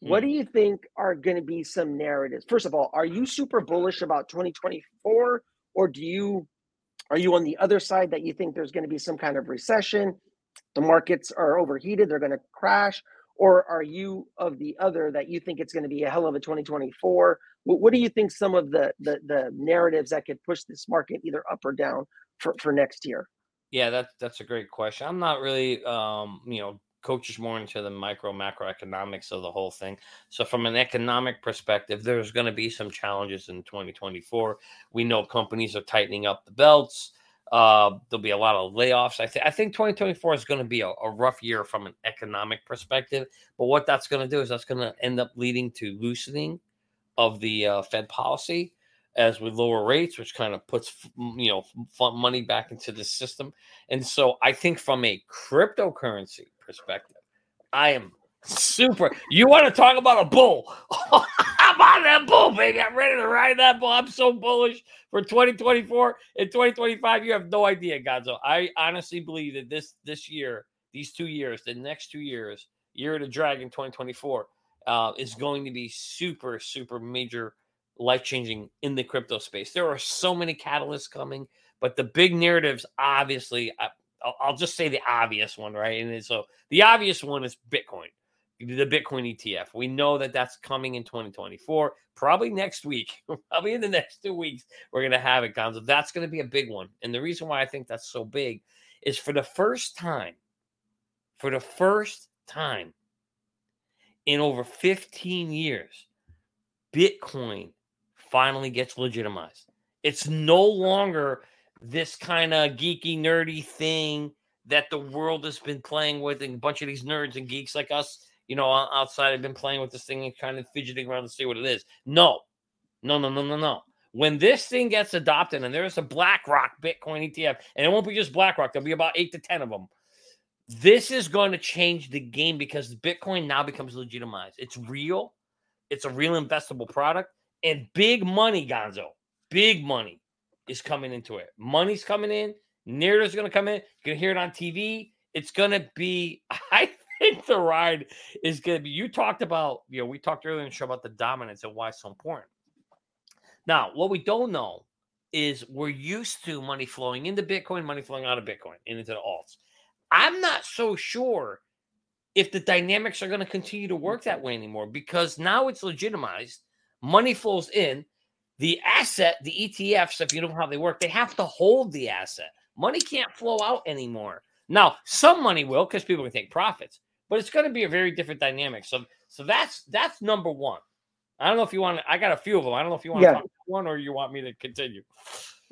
hmm. what do you think are going to be some narratives? First of all, are you super bullish about 2024, or do you are you on the other side that you think there's going to be some kind of recession? The markets are overheated; they're going to crash, or are you of the other that you think it's going to be a hell of a 2024? What, do you think some of the, the the narratives that could push this market either up or down for for next year? Yeah, that's that's a great question. I'm not really, um, you know, coaches more into the micro macroeconomics of the whole thing. So from an economic perspective, there's going to be some challenges in 2024. We know companies are tightening up the belts. Uh, there'll be a lot of layoffs. I think I think 2024 is going to be a, a, rough year from an economic perspective. But what that's going to do is that's going to end up leading to loosening of the uh, Fed policy as we lower rates, which kind of puts you know money back into the system. And so I think from a cryptocurrency perspective, I am super. You want to talk about a bull? [LAUGHS] I'm on that bull, baby. I'm ready to ride that bull. I'm so bullish for 2024 and 2025. You have no idea, Gonzo. I honestly believe that this this year, these two years, the next two years, year of the dragon 2024, uh, is going to be super, super major life changing in the crypto space. There are so many catalysts coming, but the big narratives, obviously, I, will just say the obvious one, right? And so the obvious one is Bitcoin, the Bitcoin ETF. We know that that's coming in 2024, probably next week, [LAUGHS] probably in the next two weeks. We're going to have it, Gonzo. That's going to be a big one. And the reason why I think that's so big is for the first time, for the first time, in over 15 years, Bitcoin finally gets legitimized. It's no longer this kind of geeky, nerdy thing that the world has been playing with, and a bunch of these nerds and geeks like us, you know, outside have been playing with this thing and kind of fidgeting around to see what it is. No, no, no, no, no, no. When this thing gets adopted, and there's a BlackRock Bitcoin ETF, and it won't be just BlackRock, there'll be about eight to 10 of them this is going to change the game because Bitcoin now becomes legitimized. It's real, it's a real investable product, and big money, Gonzo, big money is coming into it. Money's coming in, narrative's going to come in. You're going to hear it on TV. It's going to be, [LAUGHS] I think the ride is going to be. You talked about, you know, we talked earlier in the show about the dominance and why it's so important. Now, what we don't know is we're used to money flowing into Bitcoin, money flowing out of Bitcoin and into the alts. I'm not so sure if the dynamics are going to continue to work that way anymore because now it's legitimized. Money flows in. The asset, the ETFs, if you know how they work, they have to hold the asset. Money can't flow out anymore. Now, some money will because people can take profits, but it's going to be a very different dynamic. So, so that's that's number one. I don't know if you want. I got a few of them. I don't know if you want Yeah. to talk about one or you want me to continue.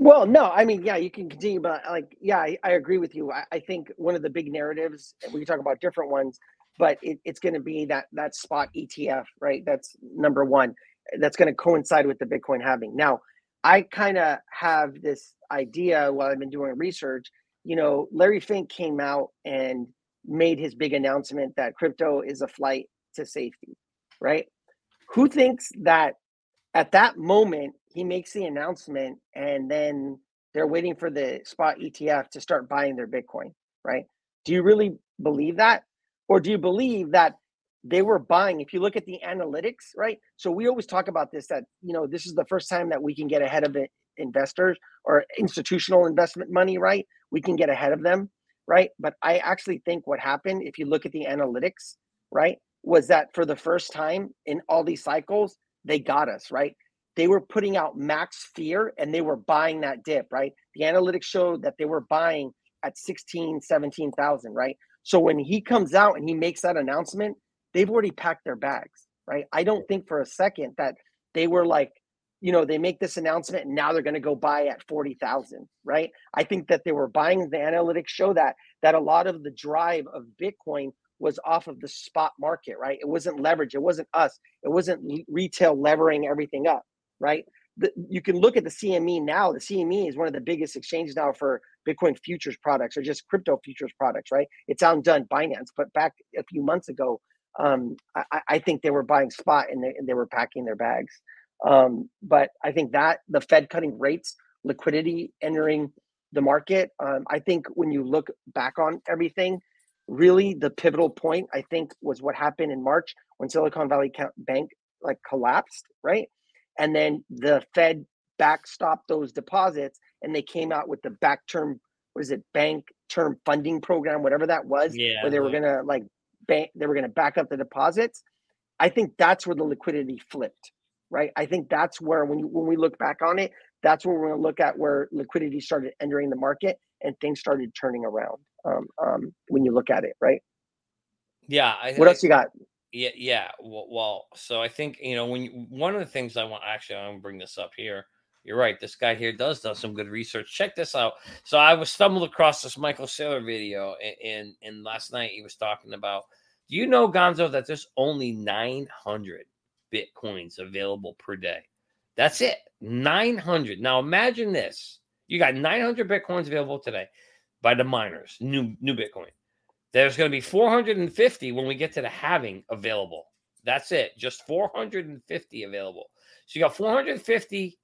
Well, no, I mean, yeah, you can continue, but like, yeah, I, I agree with you. I, I think one of the big narratives we can talk about different ones, but it, it's going to be that that spot ETF, right? That's number one. That's going to coincide with the Bitcoin halving. Now, I kind of have this idea while I've been doing research. You know, Larry Fink came out and made his big announcement that crypto is a flight to safety, right? Who thinks that at that moment he makes the announcement and then they're waiting for the spot ETF to start buying their Bitcoin, right? Do you really believe that? Or do you believe that they were buying? If you look at the analytics, right? So we always talk about this that, you know, this is the first time that we can get ahead of it, investors or institutional investment money, right? We can get ahead of them, right? But I actually think what happened, if you look at the analytics, right, was that for the first time in all these cycles, they got us, right? They were putting out max fear and they were buying that dip, right? The analytics showed that they were buying at 16, 17,000, right? So when he comes out and he makes that announcement, they've already packed their bags, right? I don't think for a second that they were like, you know, they make this announcement and now they're going to go buy at 40,000, right? I think that they were buying the analytics show that that a lot of the drive of Bitcoin was off of the spot market, right? It wasn't leverage, it wasn't us, it wasn't retail levering everything up, right? The, you can look at the CME now. The CME is one of the biggest exchanges now for Bitcoin futures products or just crypto futures products, right? It's outdone Binance, but back a few months ago, um, I, I- I think they were buying spot and they, and they were packing their bags. Um, but I think that the Fed cutting rates, liquidity entering the market. Um, I think when you look back on everything, really the pivotal point I think was what happened in March when Silicon Valley Bank like collapsed, right? And then the Fed backstopped those deposits and they came out with the back term, what is it, bank term funding program, whatever that was, Yeah, where they were gonna like bank, they were gonna back up the deposits. I think that's where the liquidity flipped, right? I think that's where when you, when we look back on it, that's where we're going to look at where liquidity started entering the market and things started turning around. Um, um, when you look at it, right? Yeah. I, What I- else you got? Yeah, yeah. Well, well, so I think you know when you, one of the things I want actually I'm gonna bring this up here. You're right. This guy here does does some good research. Check this out. So I was stumbled across this Michael Saylor video, and and, and last night he was talking about. Do you know Gonzo that there's only 900 bitcoins available per day? That's it. 900. Now imagine this. You got 900 bitcoins available today by the miners, new new Bitcoin. There's going to be 450 when we get to the halving available. That's it. Just 450 available. So you got 450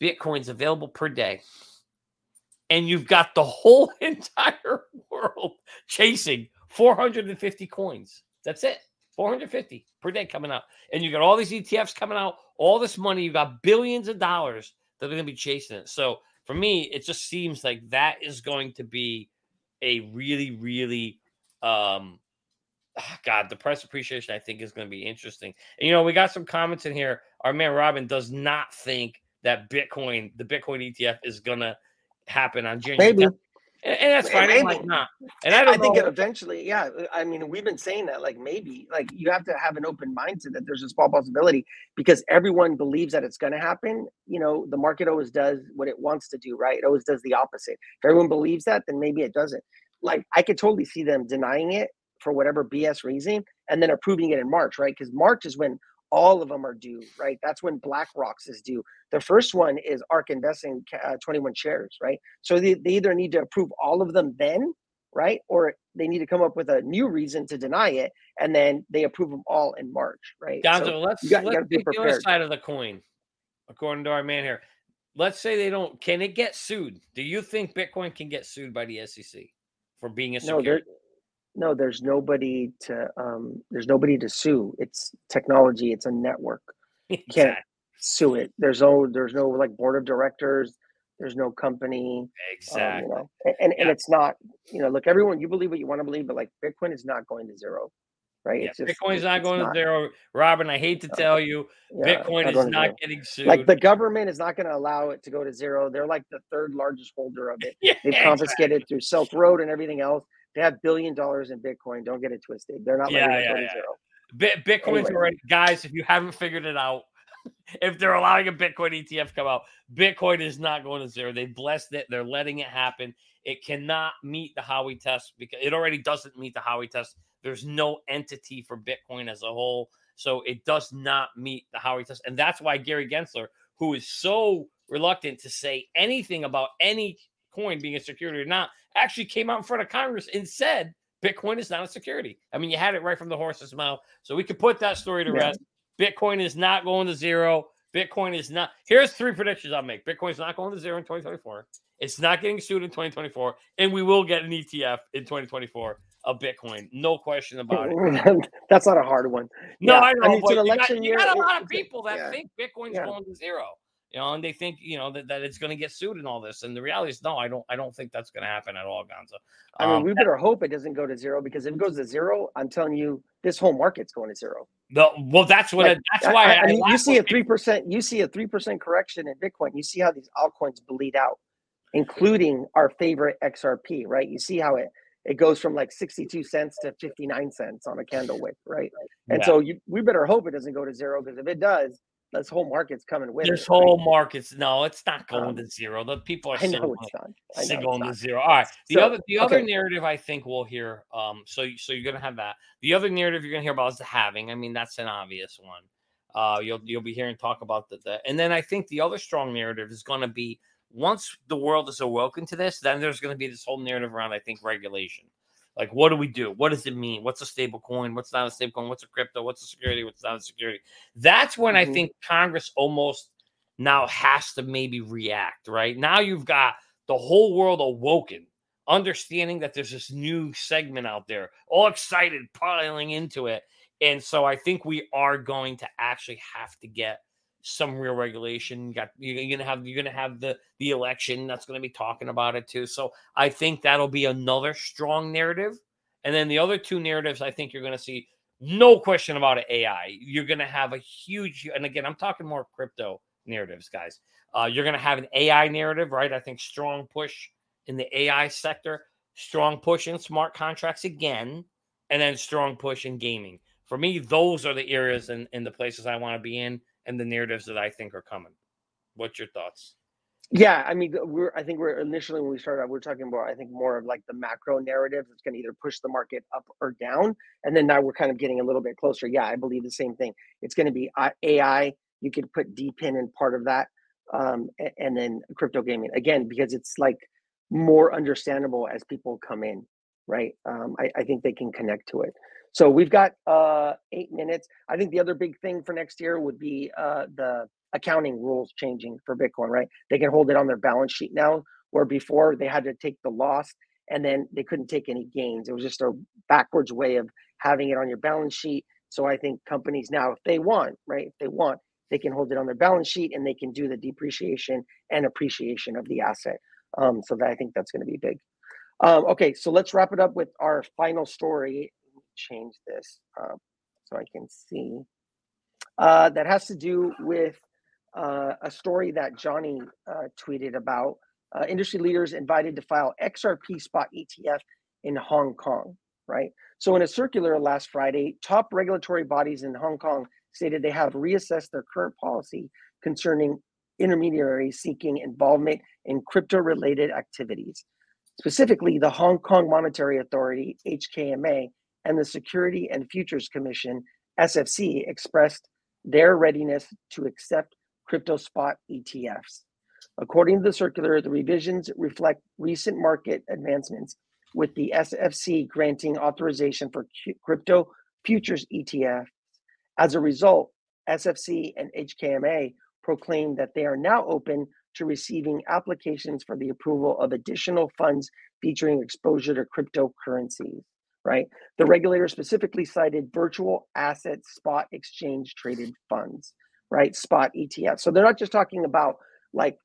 bitcoins available per day. And you've got the whole [LAUGHS] entire world chasing 450 coins. That's it. 450 per day coming out. And you got all these ETFs coming out, all this money. You got billions of dollars that are going to be chasing it. So for me, it just seems like that is going to be a really, really um [SIGHS] God, the price appreciation I think is going to be interesting. And you know, we got some comments in here. Our man Robin does not think that Bitcoin, the Bitcoin ETF, is going to happen on January. Maybe. 10th. And, and that's fine. Maybe. Might not. And I don't I think know. eventually, yeah. Uh, I mean, we've been saying that, like maybe, like you have to have an open mindset that there's a small possibility because everyone believes that it's going to happen. You know, the market always does what it wants to do, right? It always does the opposite. If everyone believes that, then maybe it doesn't. Like I could totally see them denying it for whatever BS reason and then approving it in March, right? Because March is when all of them are due, right? That's when BlackRock's is due. The first one is ARK Investing, uh, 21 shares, right? So they, they either need to approve all of them then, right? Or they need to come up with a new reason to deny it, and then they approve them all in March, right? Gonzo, So let's got- let's take the other side of the coin, according to our man here. Let's say they don't. Can it get sued? Do you think Bitcoin can get sued by the SEC for being a security? no, there's nobody to, um, there's nobody to sue. It's technology. It's a network. [LAUGHS] You can't exactly. Sue it. There's no, there's no like board of directors. There's no company. um, exactly. you know, and, and, and it's not, you know, look, everyone, you believe what you want to believe, but like Bitcoin is not going to zero, right? Yeah, It's just, Bitcoin's it- not going to zero. Robin, I hate to tell you, yeah, Bitcoin is not getting sued. Like the government is not going to allow it to go to zero. They're like the third largest holder of it. [LAUGHS] yeah, They've exactly. confiscated through Silk Road and everything else. They have billion dollars in Bitcoin. Don't get it twisted. They're not Yeah, letting it yeah, go yeah. zero. Bitcoin's Anyway. already, guys. If you haven't figured it out, [LAUGHS] if they're allowing a Bitcoin ETF come out, Bitcoin is not going to zero. They blessed it. They're letting it happen. It cannot meet the Howey test because it already doesn't meet the Howey test. There's no entity for Bitcoin as a whole, so it does not meet the Howey test, and that's why Gary Gensler, who is so reluctant to say anything about any coin being a security or not, actually came out in front of Congress and said Bitcoin is not a security. I mean, you had it right from the horse's mouth. So we could put that story to Yeah. rest. Bitcoin is not going to zero. Bitcoin is not. Here's three predictions I'll make. Bitcoin's not going to zero in 2024. It's not getting sued in 2024, and we will get an ETF in 2024 of Bitcoin. No question about it. [LAUGHS] That's not a hard one. No, Yeah, I I know, mean, it's an you got, election you year, got a lot of people that yeah. think Bitcoin's Yeah. going to zero. You know, and they think you know that, that it's going to get sued and all this. And the reality is, no, I don't. I don't think that's going to happen at all, Gonzo. I mean, Um, we better hope it doesn't go to zero because if it goes to zero, I'm telling you, this whole market's going to zero. No, well, that's what. Like, that's why I, I, I mean, you see a three percent, you see a three percent correction in Bitcoin. You see how these altcoins bleed out, including our favorite XRP. Right? You see how it it goes from like sixty two cents to fifty nine cents on a candle wick. Right? And Yeah. so you, we better hope it doesn't go to zero because if it does, this whole market's coming with this it. right? whole market's no, it's not going Um, to zero. The people are still know going, it's not. I still going to zero. All right. The So, other the other narrative I think we'll hear. Um. So so you're gonna have that. The other narrative you're gonna hear about is the halving. I mean, that's an obvious one. Uh, you'll you'll be hearing talk about the, the and then I think the other strong narrative is going to be once the world is awoken to this, then there's going to be this whole narrative around I think regulation. Like, what do we do? What does it mean? What's a stable coin? What's not a stable coin? What's a crypto? What's a security? What's not a security? That's when I Mhm. think Congress almost now has to maybe react, right? Now you've got the whole world awoken, understanding that there's this new segment out there, all excited, piling into it. And so I think we are going to actually have to get some real regulation. You got you're gonna have you're gonna have the the election that's gonna be talking about it too. So I think that'll be another strong narrative. And then the other two narratives, I think you're gonna see no question about it. AI. You're gonna have a huge, and again, I'm talking more crypto narratives, guys. Uh, you're gonna have an AI narrative, right? I think strong push in the AI sector, strong push in smart contracts again, and then strong push in gaming. For me, those are the areas and, and the places I want to be in and the narratives that I think are coming. What's your thoughts? Yeah, I mean, we're. I think we're initially when we started out, we are talking about. I think more of like the macro narrative that's going to either push the market up or down, and then now we're kind of getting a little bit closer. Yeah, I believe the same thing. It's going to be AI. You could put DePIN in part of that, um, and then crypto gaming again because it's like more understandable as people come in, right? Um, I, I think they can connect to it. So we've got uh, eight minutes. I think the other big thing for next year would be uh, the accounting rules changing for Bitcoin, right? They can hold it on their balance sheet now, where before they had to take the loss and then they couldn't take any gains. It was just a backwards way of having it on your balance sheet. So I think companies now, if they want, right, if they want, they can hold it on their balance sheet and they can do the depreciation and appreciation of the asset. Um, so that I think that's going to be big. Um, okay, so let's wrap it up with our final story. Change this uh, so I can see. Uh, that has to do with uh, a story that Johnny uh, tweeted about. Uh, industry leaders invited to file XRP spot ETF in Hong Kong, right? So, in a circular last Friday, top regulatory bodies in Hong Kong stated they have reassessed their current policy concerning intermediaries seeking involvement in crypto related activities. Specifically, the Hong Kong Monetary Authority, HKMA, and the Security and Futures Commission, SFC, expressed their readiness to accept crypto spot ETFs. According to the circular, the revisions reflect recent market advancements, with the SFC granting authorization for crypto futures ETFs. As a result, SFC and HKMA proclaimed that they are now open to receiving applications for the approval of additional funds featuring exposure to cryptocurrencies. Right. The regulator specifically cited virtual asset spot exchange traded funds, right? Spot ETFs. So they're not just talking about like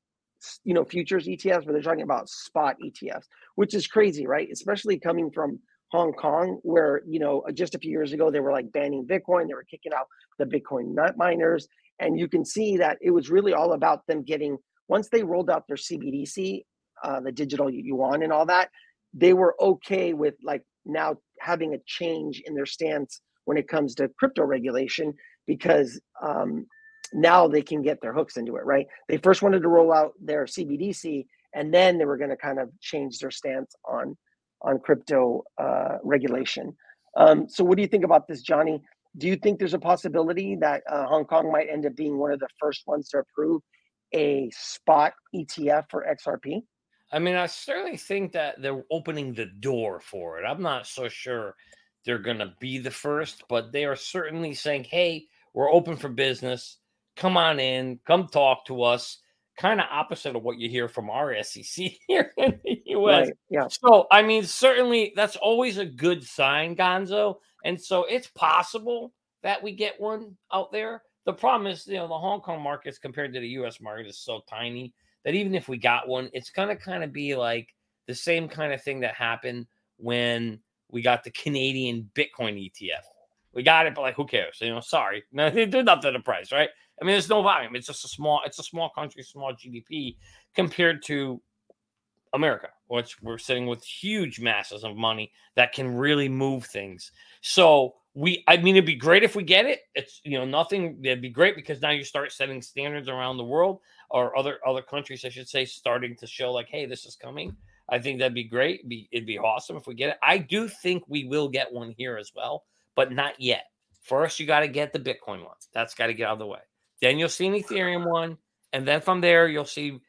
you know futures ETFs, but they're talking about spot ETFs, which is crazy, right? Especially coming from Hong Kong, where you know just a few years ago they were like banning Bitcoin, they were kicking out the Bitcoin miners, and you can see that it was really all about them getting once they rolled out their CBDC, uh, the digital yuan and all that. they were okay with like now having a change in their stance when it comes to crypto regulation because um, now they can get their hooks into it, right? They first wanted to roll out their CBDC, and then they were going to kind of change their stance on on crypto uh, regulation. Um, so, what do you think about this, Johnny? Do you think there's a possibility that uh, Hong Kong might end up being one of the first ones to approve a spot ETF for XRP? I mean, I certainly think that they're opening the door for it. I'm not so sure they're going to be the first, but they are certainly saying, hey, we're open for business. Come on in, come talk to us. Kind of opposite of what you hear from our [LAUGHS] SEC here in the US. Right, yeah. So, I mean, certainly that's always a good sign, Gonzo. And so it's possible that we get one out there. The problem is, you know, the Hong Kong markets compared to the US market is so tiny that even if we got one, it's to kind of be like the same kind of thing that happened when we got the Canadian Bitcoin ETF. We got it, but like, who cares? You know, sorry, no, [LAUGHS] they did nothing to the price, right? I mean, there's no volume. It's just a small, it's a small country, small GDP compared to America, which we're sitting with huge masses of money that can really move things. So we, I mean, it'd be great if we get it. It's you know nothing. It'd be great because now you start setting standards around the world or other other countries, I should say, starting to show like, hey, this is coming. I think that'd be great. It'd be, it'd be awesome if we get it. I do think we will get one here as well, but not yet. First, you got to get the Bitcoin one. That's got to get out of the way. Then you'll see an Ethereum one, and then from there you'll see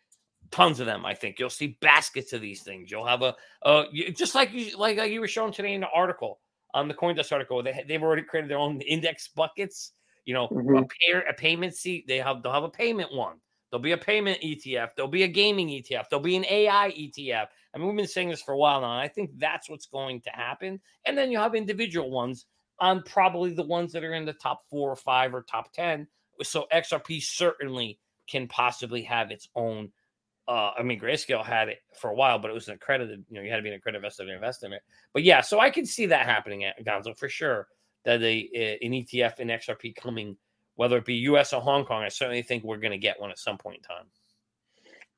tons of them. I think you'll see baskets of these things. You'll have a, uh, just like you like, like you were showing today in the article on the CoinDesk article. They they've already created their own index buckets. You know, mm-hmm. a, pay, a payment seat. They have they'll have a payment one. There'll be a payment ETF. There'll be a gaming ETF. There'll be an AI ETF. I mean, we've been saying this for a while now. And I think that's what's going to happen. And then you have individual ones on probably the ones that are in the top four or five or top 10. So XRP certainly can possibly have its own. Uh, I mean, Grayscale had it for a while, but it was an accredited, you know, you had to be an accredited investor to invest in it. But yeah, so I can see that happening at Gonzo for sure. That a, an ETF in XRP coming whether it be US or Hong Kong, I certainly think we're going to get one at some point in time.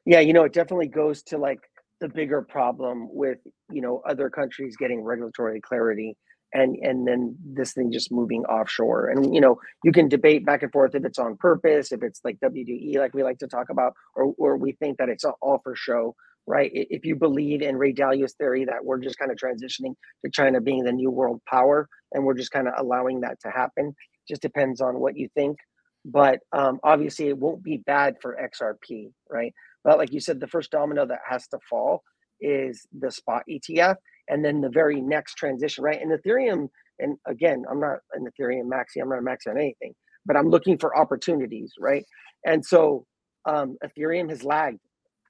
Yeah, you know, it definitely goes to like the bigger problem with, you know, other countries getting regulatory clarity and and then this thing just moving offshore. And you know, you can debate back and forth if it's on purpose, if it's like WDE like we like to talk about or or we think that it's all for show, right? If you believe in Ray Dalio's theory that we're just kind of transitioning to China being the new world power and we're just kind of allowing that to happen, just depends on what you think. But um, obviously, it won't be bad for XRP, right? But like you said, the first domino that has to fall is the spot ETF, and then the very next transition, right? And Ethereum, and again, I'm not an Ethereum maxi, I'm not a maxi on anything, but I'm looking for opportunities, right? And so um, Ethereum has lagged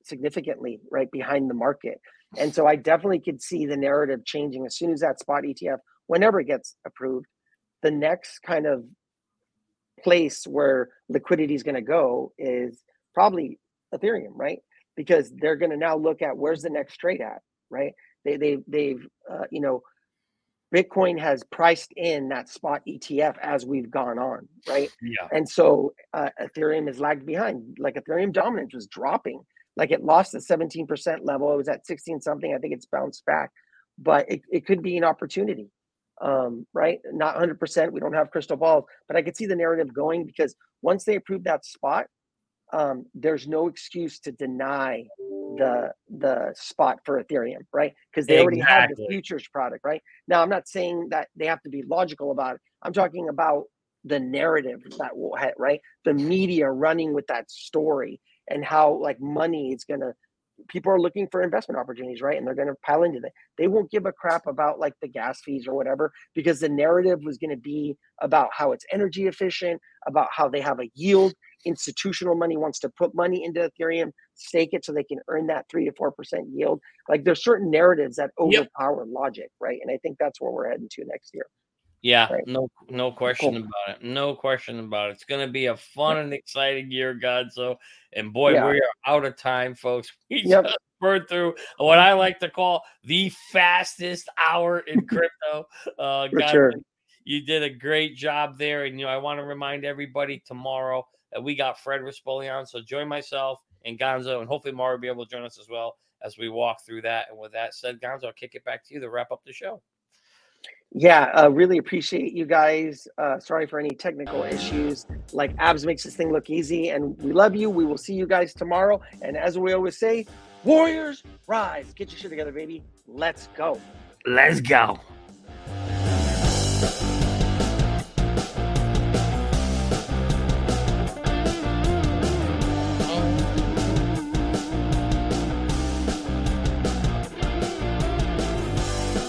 significantly right behind the market. And so I definitely could see the narrative changing as soon as that spot ETF, whenever it gets approved, the next kind of place where liquidity is going to go is probably Ethereum, right? Because they're going to now look at where's the next trade at, right? They they they've uh, you know Bitcoin has priced in that spot ETF as we've gone on, right? Yeah. And so uh, Ethereum is lagged behind. Like Ethereum dominance was dropping. Like it lost the 17% level. It was at 16 something. I think it's bounced back, but it, it could be an opportunity um, right? Not 100%. We don't have crystal balls, but I could see the narrative going because once they approve that spot, um, there's no excuse to deny the the spot for Ethereum, right? Because they already have the futures product, right? Now, I'm not saying that they have to be logical about it. I'm talking about the narrative that will have, right? The media running with that story and how like money is going to people are looking for investment opportunities, right? And they're going to pile into that. They won't give a crap about like the gas fees or whatever because the narrative was going to be about how it's energy efficient, about how they have a yield. Institutional money wants to put money into Ethereum, stake it so they can earn that three to four percent yield. Like there's certain narratives that overpower yep. logic, right? And I think that's where we're heading to next year. Yeah, right. no, no question cool. about it. No question about it. It's going to be a fun and exciting year, God. So, and boy, yeah. we are out of time, folks. [LAUGHS] We yep. just burned through what I like to call the fastest hour in [LAUGHS] crypto. Uh, For God, sure. You did a great job there, and you know I want to remind everybody tomorrow that we got Fred Rispoli on. So join myself and Gonzo, and hopefully Mara will be able to join us as well as we walk through that. And with that said, Gonzo, I'll kick it back to you to wrap up the show. Yeah, uh, really appreciate you guys. Uh, sorry for any technical issues. Like Abs makes this thing look easy, and we love you. We will see you guys tomorrow. And as we always say, Warriors rise. Get your shit together, baby. Let's go. Let's go.